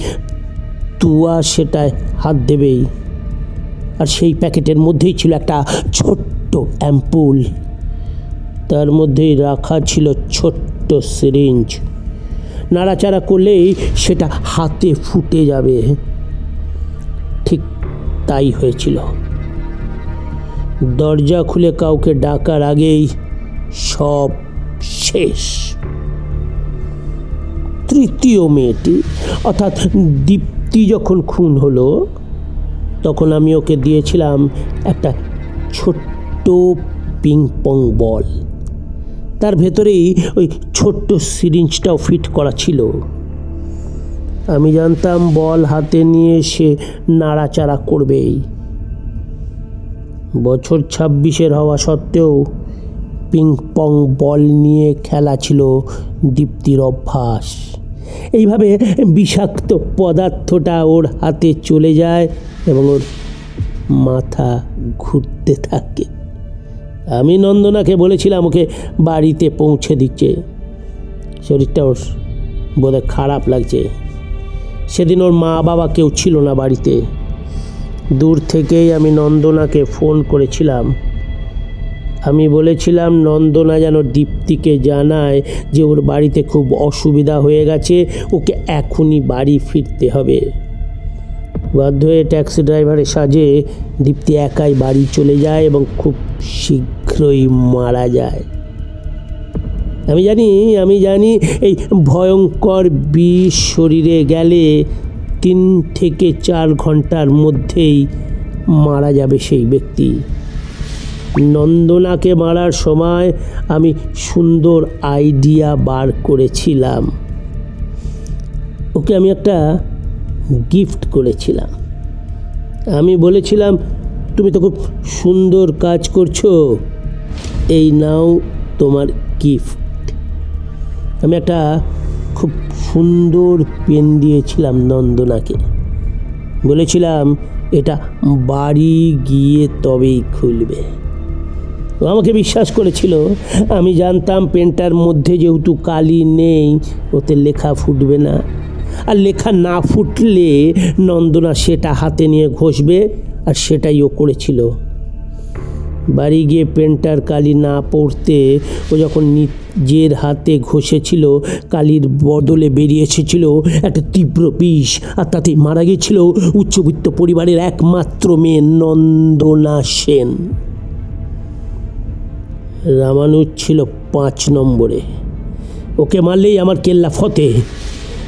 তুয়া সেটায় হাত দেবেই। আর সেই প্যাকেটের মধ্যেই ছিল একটা ছোট্ট অ্যাম্পুল। তার মধ্যেই রাখা ছিল ছোট্ট সিরিঞ্জ। নাড়াচাড়া করলেই সেটা হাতে ফুটে যাবে। ঠিক তাই হয়েছিল। দরজা খুলে কাউকে ডাকার আগেই সব শেষ। তৃতীয় মেয়েটি, অর্থাৎ দীপ্তি যখন খুন হলো তখন আমি ওকে দিয়েছিলাম একটা ছোট্ট পিং পং বল তার ভেতরেই ওই ছোট্ট সিরিঞ্জটাও ফিট করা ছিল। আমি জানতাম বল হাতে নিয়ে সে নাড়াচাড়া করবেই। বছর ছাব্বিশের হওয়া সত্ত্বেও পিং পং বল নিয়ে খেলা ছিল দীপ্তির অভ্যাস। এইভাবে বিষাক্ত পদার্থটা ওর হাতে চলে যায় এবং ওর মাথা ঘুরতে থাকে। আমি নন্দনাকে বলেছিলাম ওকে বাড়িতে পৌঁছে দিচ্ছে শরীরটা ওর বোধহয় খারাপ লাগছে। সেদিন ওর মা বাবা কেউ ছিল না বাড়িতে। দূর থেকেই আমি নন্দনাকে ফোন করেছিলাম। আমি বলেছিলাম, নন্দনা যেন দীপ্তিকে জানায় যে ওর বাড়িতে খুব অসুবিধা হয়ে গেছে, ওকে এখনই বাড়ি ফিরতে হবে। বাধ্য হয়ে ট্যাক্সি ড্রাইভারের সাজে দীপ্তি একাই বাড়ি চলে যায় এবং খুব শীঘ্রই মারা যায়। আমি জানি আমি জানি এই ভয়ঙ্কর বিষ শরীরে গেলে তিন থেকে চার ঘণ্টার মধ্যেই মারা যাবে সেই ব্যক্তি। নন্দনাকে মারার সময় আমি সুন্দর আইডিয়া বার করেছিলাম। ওকে আমি একটা গিফট করেছিলাম। আমি বলেছিলাম, তুমি তো খুব সুন্দর কাজ করছ। এই নাও তোমার গিফট আমি একটা খুব সুন্দর পেন দিয়েছিলাম নন্দনাকে। বলেছিলাম, এটা বাড়ি গিয়ে তবেই খুলবে। আমাকে বিশ্বাস করেছিল, আমি জানতাম পেনটার মধ্যে যেহেতু কালি নেই, ওতে লেখা ফুটবে না। আর লেখা না ফুটলে নন্দনা সেটা হাতে নিয়ে ঘষবে আর সেটাই ও করেছিল। বাড়ি গিয়ে পেন্টার কালি না পড়তে ও যখন নিজের হাতে ঘষেছিল, কালির বদলে বেরিয়ে এসেছিল একটা তীব্র বিষ আর তাতে মারা গিয়েছিল উচ্চবিত্ত পরিবারের একমাত্র মেয়ে নন্দনা সেন। রামানুজ ছিল পাঁচ নম্বরে। ওকে মারলেই আমার কেল্লা ফতে।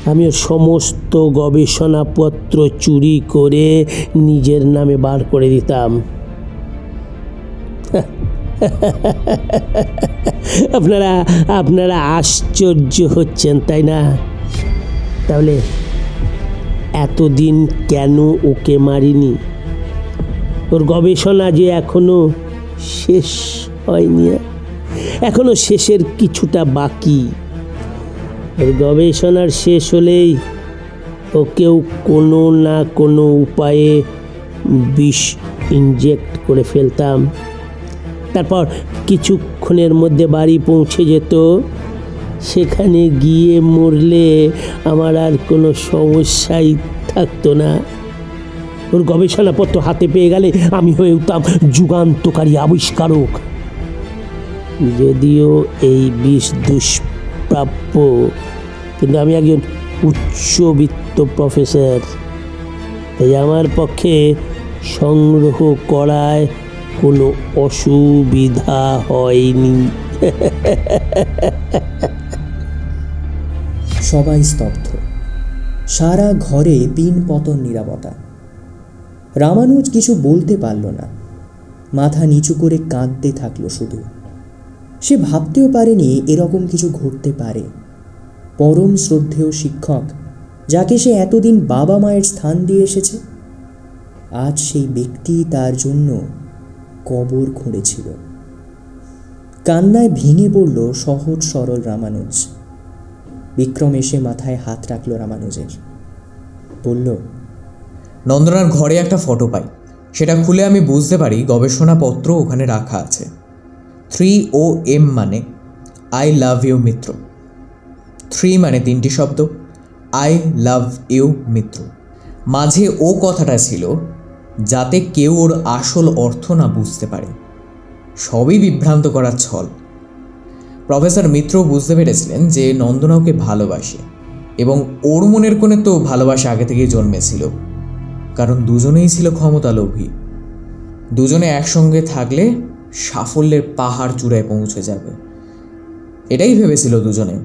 আমি সমস্ত গবেষণাপত্র চুরি করে নিজের নামে বার করে দিতাম। *laughs* আপনারা আপনারা আশ্চর্য হচ্ছেন, তাই না? তাহলে এতদিন কেন ওকে মারিনি? ওর গবেষণা যে এখনও শেষ হয়নি, এখনও শেষের কিছুটা বাকি। ওর গবেষণার শেষ হলেই ওকেও কোনো না কোনো উপায়ে বিষ ইনজেক্ট করে ফেলতাম। তারপর কিছুক্ষণের মধ্যে বাড়ি পৌঁছে যেত। সেখানে গিয়ে মরলে আমার আর কোনো সমস্যাই থাকতো না। ওর গবেষণাপত্র হাতে পেয়ে গেলে আমি হয়ে উঠতাম যুগান্তকারী আবিষ্কারক। যদিও এই বিষ দুষ্প্রাপ্য কিন্তু আমি একজন উচ্চবিত্ত প্রফেসর। তাই আমার পক্ষে সংগ্রহ করায় কোনো অসুবিধা হয়নি। সবাই স্তব্ধ। সারা ঘরে পিন পতন নিরাপত্তা রামানুজ কিছু বলতে পারল না। মাথা নিচু করে কাঁদতে থাকল শুধু। সে ভাবতেও পারেনি এরকম কিছু ঘটতে পারে। পরম শ্রদ্ধেয় শিক্ষক, যাকে সে এতদিন বাবা মায়ের স্থান দিয়ে এসেছে, আজ সেই ব্যক্তি তার জন্য কবর খুঁড়েছিল। কান্নায় ভেঙে পড়ল সহজ সরল রামানুজ। বিক্রম এসে মাথায় হাত রাখল রামানুজের। বলল, নন্দনার ঘরে একটা ফটো পাই। সেটা খুলে আমি বুঝতে পারি, গবেষণাপত্র ওখানে রাখা আছে। থ্রি ও এম মানে I love you Mitra three মানে তিনটি শব্দ, আই লাভ ইউ মিত্র মাঝে ও কথাটা ছিল, যাতে কেউ ওর আসল অর্থ না বুঝতে পারে সবই বিভ্রান্ত করার ছল। প্রফেসর মিত্র বুঝতে পেরেছিলেন যে নন্দনা ওকে ভালোবাসে, এবং ওর মনের কোণে তো ভালোবাসা আগে থেকেই জন্মেছিল, কারণ দুজনেই ছিল ক্ষমতালোভী। দুজনে একসঙ্গে থাকলে সাফল্যের পাহাড় চূড়ায় পৌঁছে যাবে। এটাই ভেবেছিল দুজনে।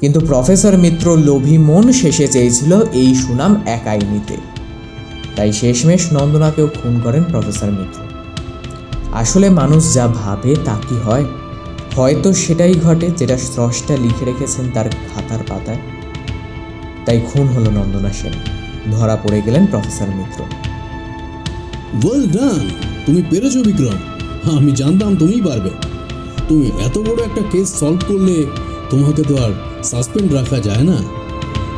কিন্তু প্রফেসর মিত্র লোভী মন শেষে চেয়েছিল এই সুনাম একাই নিতে। তাই শেষমেশ নন্দনাকেও খুন করেন প্রফেসর মিত্র। আসলে মানুষ যা ভাবে তা কি হয়? হয়তো সেটাই ঘটে যেটা স্রষ্টা লিখে রেখেছেন তার খাতার পাতায়। তাই খুন হলো নন্দনা সেন। ধরা পড়ে গেলেন প্রফেসর মিত্র। ওয়েল ডান তুমি পেরেছ বিক্রম। আমি জানতাম তুমিই পারবে। তুমি এত বড় একটা কেস সলভ করলে তোমাকে তো আর সাসপেন্ড রাখা যায় না।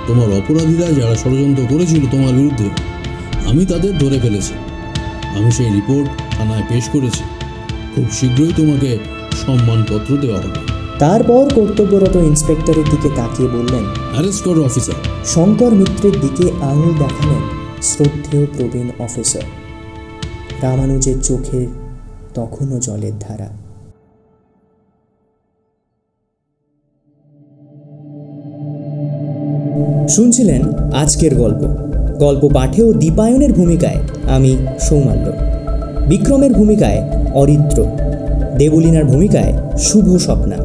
তোমার অপরাধীরা যারা ষড়যন্ত্র করেছিল তোমার বিরুদ্ধে আমি তাদের ধরে ফেলেছি। আমি সেই রিপোর্ট থানায় পেশ করেছি। খুব শীঘ্রই তোমাকে সম্মানপত্র দেওয়া হবে। তারপর কর্তব্যরত ইন্সপেক্টরের দিকে তাকিয়ে বললেন অ্যারেস্ট করো অফিসার শঙ্কর মিত্রের দিকে আঙুল দেখালেন শ্রদ্ধেয় প্রবীণ অফিসার রামানুজের চোখে তখনও জলের ধারা। শুনছিলেন আজকের গল্প। গল্প পাঠে ও দীপায়নের ভূমিকায় আমি সৌমাল্য। বিক্রমের ভূমিকায় অরিত্র। দেবলীনার ভূমিকায় শুভ স্বপ্না।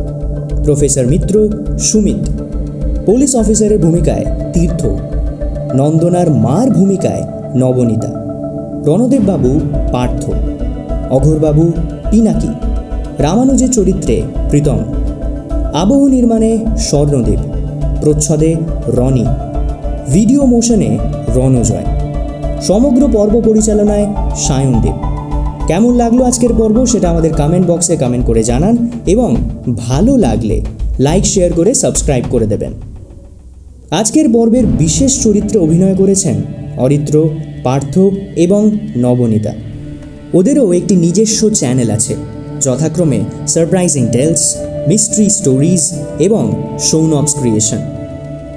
প্রফেসর মিত্র সুমিত। পুলিশ অফিসারের ভূমিকায় তীর্থ। নন্দনার মার ভূমিকায় নবনীতা। রণদেববাবু পার্থ। অঘোরবাবু পিনাকি রামানুজের চরিত্রে প্রীতম, আবহ নির্মাণে স্বর্ণদেব, প্রচ্ছদে রনি, ভিডিও মোশনে রণজয়, সমগ্র পর্ব পরিচালনায় সায়নদেব। কেমন লাগল আজকের পর্ব সেটা আমাদের কমেন্ট বক্সে কমেন্ট করে জানান এবং ভালো লাগলে লাইক শেয়ার করে সাবস্ক্রাইব করে দেবেন। আজকের পর্বের বিশেষ চরিত্রে অভিনয় করেছেন অরিত্র, পার্থ এবং নবনীতা। ওদেরও একটি নিজস্ব চ্যানেল আছে, যথাক্রমে সারপ্রাইজিং টেলস মিস্ট্রি স্টোরিজ এবং সৌনক্স ক্রিয়েশন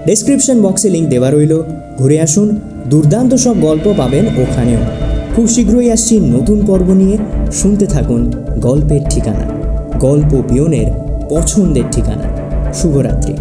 ডেসক্রিপশন বক্সে লিঙ্ক দেওয়া রইল। ঘুরে আসুন, দুর্দান্ত সব গল্প পাবেন ওখানেও। খুব শীঘ্রই আসছি নতুন পর্ব নিয়ে। শুনতে থাকুন গল্পের ঠিকানা, গল্প পিয়নের পছন্দের ঠিকানা। শুভরাত্রি।